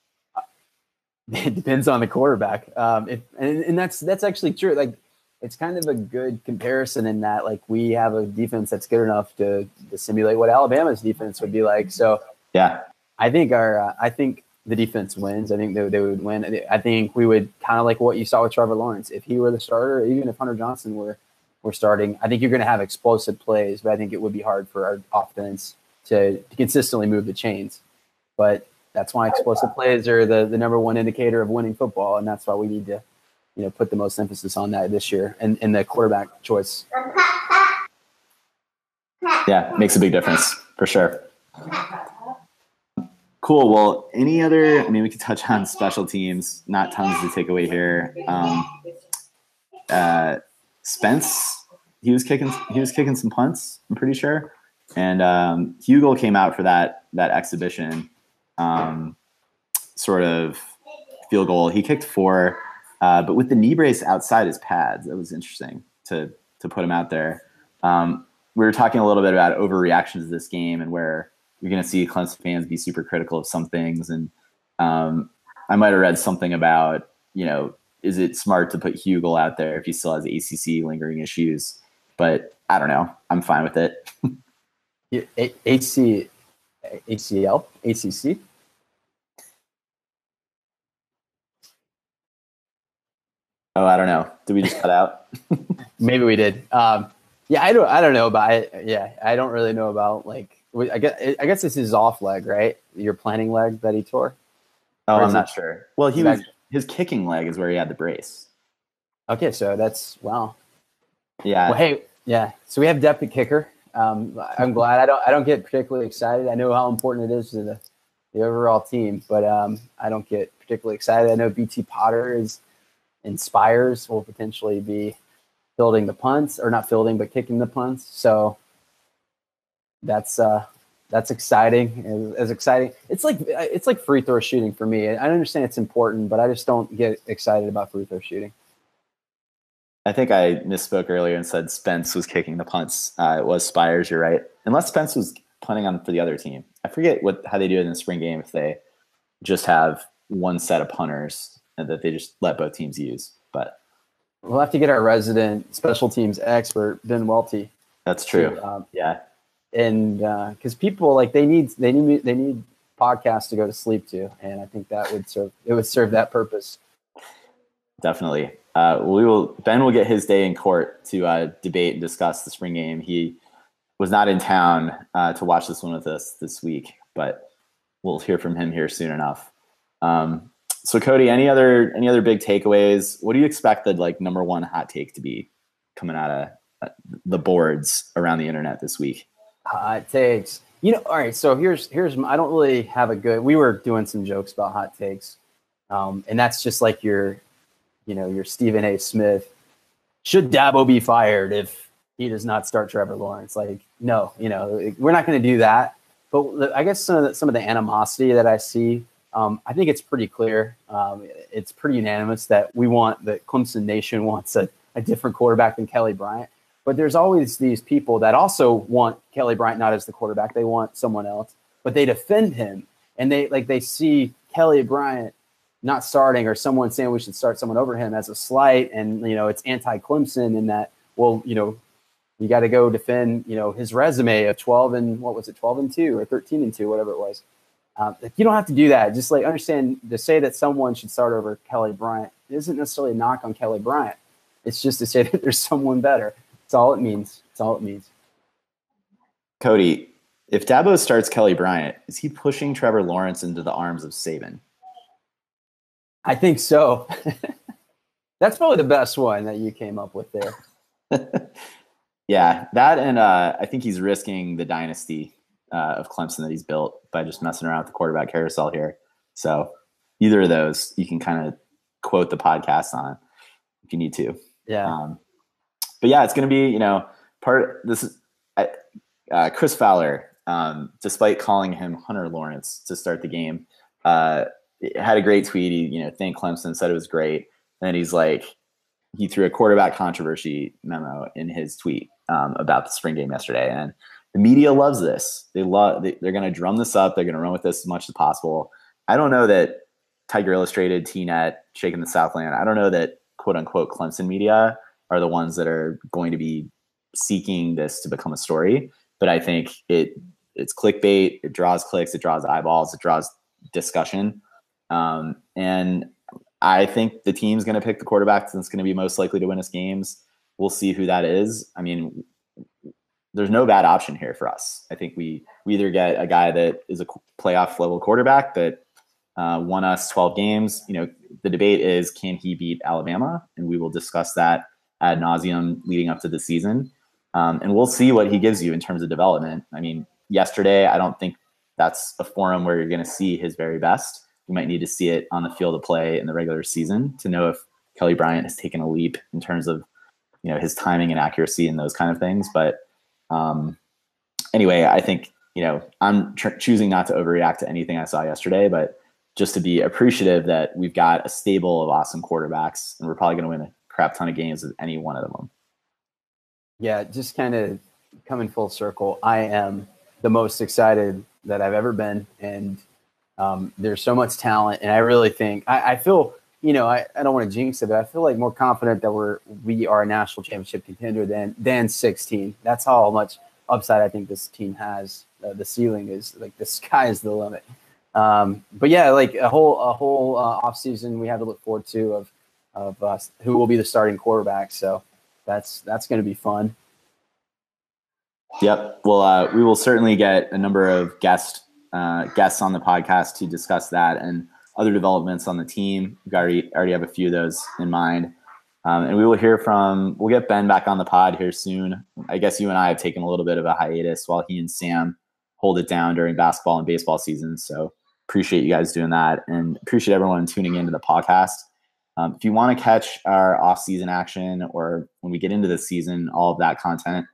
C: It depends on the quarterback. Um, if, and, and that's that's actually true. Like it's kind of a good comparison in that like we have a defense that's good enough to, to simulate what Alabama's defense would be like. So
B: yeah,
C: I think our uh, I think the defense wins. I think they, they would win. I think we would kind of like what you saw with Trevor Lawrence. If he were the starter, even if Hunter Johnson were were starting, I think you're going to have explosive plays. But I think it would be hard for our offense to, to consistently move the chains. But that's why explosive plays are the, the number one indicator of winning football, and that's why we need to, you know, put the most emphasis on that this year and in the quarterback choice.
B: Yeah, makes a big difference for sure. Cool. Well, any other? I mean, we could touch on special teams. Not tons to take away here. Um, uh, Spence, he was kicking. He was kicking some punts. I'm pretty sure. And um, Huegel came out for that that exhibition um, sort of field goal. He kicked four, uh, but with the knee brace outside his pads. That was interesting to to put him out there. Um, we were talking a little bit about overreactions to this game and where you're going to see Clemson fans be super critical of some things. And um, I might have read something about, you know, is it smart to put Huegel out there if he still has ACC lingering issues? But I don't know. I'm fine with it.
C: HC, HCL, ACC.
B: Oh, I don't know. Did we just cut out?
C: Maybe we did. Um, yeah, I don't. I don't know about. it. yeah, I don't really know about like. I guess. I guess this is off leg, right? Your planning leg that he tore.
B: Oh, I'm not it, sure. Well, he was his kicking leg is where he had the brace.
C: Okay, so that's wow.
B: Yeah.
C: Well, hey, yeah. So we have depth at kicker. Um, I'm glad. I don't. I don't get particularly excited. I know how important it is to the, the overall team, but um, I don't get particularly excited. I know BT Potter is inspires will potentially be fielding the punts or not fielding but kicking the punts. So that's uh, that's exciting. As exciting, it's like it's like free throw shooting for me. I understand it's important, but I just don't get excited about free throw shooting.
B: I think I misspoke earlier and said Spence was kicking the punts. Uh, it was Spiers. You're right. Unless Spence was punting on for the other team. I forget what how they do it in the spring game if they just have one set of punters that they just let both teams use. But
C: we'll have to get our resident special teams expert Ben Welty.
B: That's true. To, um, yeah,
C: and because uh, people like they need they need they need podcasts to go to sleep to, and I think that would serve it would serve that purpose.
B: Definitely. Uh, we will. Ben will get his day in court to uh, debate and discuss the spring game. He was not in town uh, to watch this one with us this week, but we'll hear from him here soon enough. Um, so, Cody, any other any other big takeaways? What do you expect the like number one hot take to be coming out of uh, the boards around the internet this week?
C: Hot takes. You know, all right. So here's here's I don't really have a good. We were doing some jokes about hot takes, um, and that's just like your, you know, your Stephen A. Smith. Should Dabo be fired if he does not start Trevor Lawrence? Like, no, you know, we're not going to do that. But I guess some of the, some of the animosity that I see, um, I think it's pretty clear. Um, it's pretty unanimous that we want that Clemson Nation wants a, a different quarterback than Kelly Bryant. But there's always these people that also want Kelly Bryant not as the quarterback; they want someone else, but they defend him and they like they see Kelly Bryant not starting or someone saying we should start someone over him as a slight, and you know it's anti-Clemson in that well you know you got to go defend, you know, his resume of 12 and what was it, 12 and two or 13 and two, whatever it was. Um, you don't have to do that. Just like understand to say that someone should start over Kelly Bryant isn't necessarily a knock on Kelly Bryant. It's just to say that there's someone better. That's all it means. That's all it means.
B: Cody, if Dabo starts Kelly Bryant, is he pushing Trevor Lawrence into the arms of Saban?
C: I think so. That's probably the best one that you came up with there.
B: Yeah, that and uh, I think he's risking the dynasty uh, of Clemson that he's built by just messing around with the quarterback carousel here. So either of those, you can kind of quote the podcast on if you need to.
C: Yeah. Um,
B: but yeah, it's going to be you know part. This is uh, Chris Fowler, um, despite calling him Hunter Lawrence to start the game, uh, had a great tweet. He you know thanked Clemson, said it was great, and then he's like he threw a quarterback controversy memo in his tweet um, about the spring game yesterday, and the media loves this. They love. They, are going to drum this up. They're going to run with this as much as possible. I don't know that Tiger Illustrated, TNet, Shaking the Southland. I don't know that quote unquote Clemson media are the ones that are going to be seeking this to become a story. But I think it it's clickbait. It draws clicks. It draws eyeballs. It draws discussion. Um, and I think the team's going to pick the quarterback that's going to be most likely to win us games. We'll see who that is. I mean, there's no bad option here for us. I think we we either get a guy that is a playoff level quarterback that uh, won us 12 games. You know, the debate is can he beat Alabama, and we will discuss that ad nauseum leading up to the season. Um, and we'll see what he gives you in terms of development. I mean, yesterday I don't think that's a forum where you're going to see his very best. You might need to see it on the field of play in the regular season to know if Kelly Bryant has taken a leap in terms of you know his timing and accuracy and those kind of things. But um, anyway, I think you know I'm tr- choosing not to overreact to anything I saw yesterday, but just to be appreciative that we've got a stable of awesome quarterbacks, and we're probably going to win a crap ton of games with any one of them.
C: Yeah, just kind of coming full circle. I am the most excited that I've ever been, and um, there's so much talent, and I really think I, I feel you know, I, I don't want to jinx it, but I feel like more confident that we're we are a national championship contender than than 16. That's how much upside I think this team has. Uh, the ceiling is like the sky is the limit. Um, but yeah, like a whole a whole uh, off season we have to look forward to of of uh, who will be the starting quarterback. So that's that's going to be fun.
B: Yep. Well, uh, we will certainly get a number of guest uh, guests on the podcast to discuss that and other developments on the team. We already already have a few of those in mind. Um, and we will hear from we'll get Ben back on the pod here soon. I guess you and I have taken a little bit of a hiatus while he and Sam hold it down during basketball and baseball season. So appreciate you guys doing that and appreciate everyone tuning into the podcast. Um, if you want to catch our off-season action or when we get into the season, all of that content,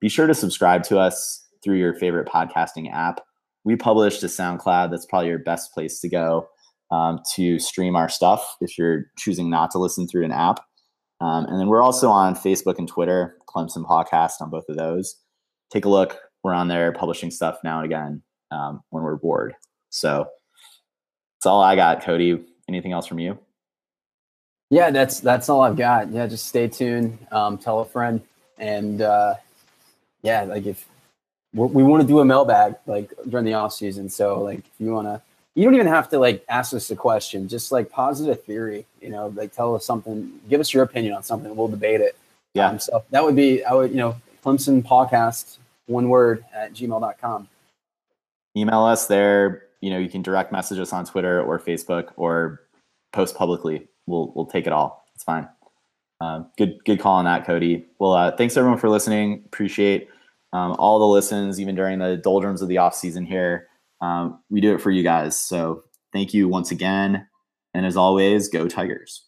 B: be sure to subscribe to us through your favorite podcasting app. We published a SoundCloud. That's probably your best place to go um, to stream our stuff if you're choosing not to listen through an app. Um, and then we're also on Facebook and Twitter, Clemson Podcast on both of those. Take a look. We're on there publishing stuff now and again um, when we're bored. So That's all I got, Cody. Anything else from you?
C: Yeah, that's that's all I've got. Yeah, just stay tuned. Um, tell a friend, and uh, yeah, like if we want to do a mailbag like during the off season, so like if you want to, you don't even have to like ask us a question. Just like positive theory, you know, like tell us something, give us your opinion on something. We'll debate it.
B: Yeah.
C: Um, so that would be, I would, you know, Clemson podcast, one word at gmail.com.
B: Email us there. You know, you can direct message us on Twitter or Facebook or post publicly. We'll, we'll take it all. It's fine. Uh, good, good call on that, Cody. Well, uh, thanks everyone for listening. Appreciate um, all the listens, even during the doldrums of the off season here. Um, we do it for you guys. So thank you once again. And as always, go Tigers.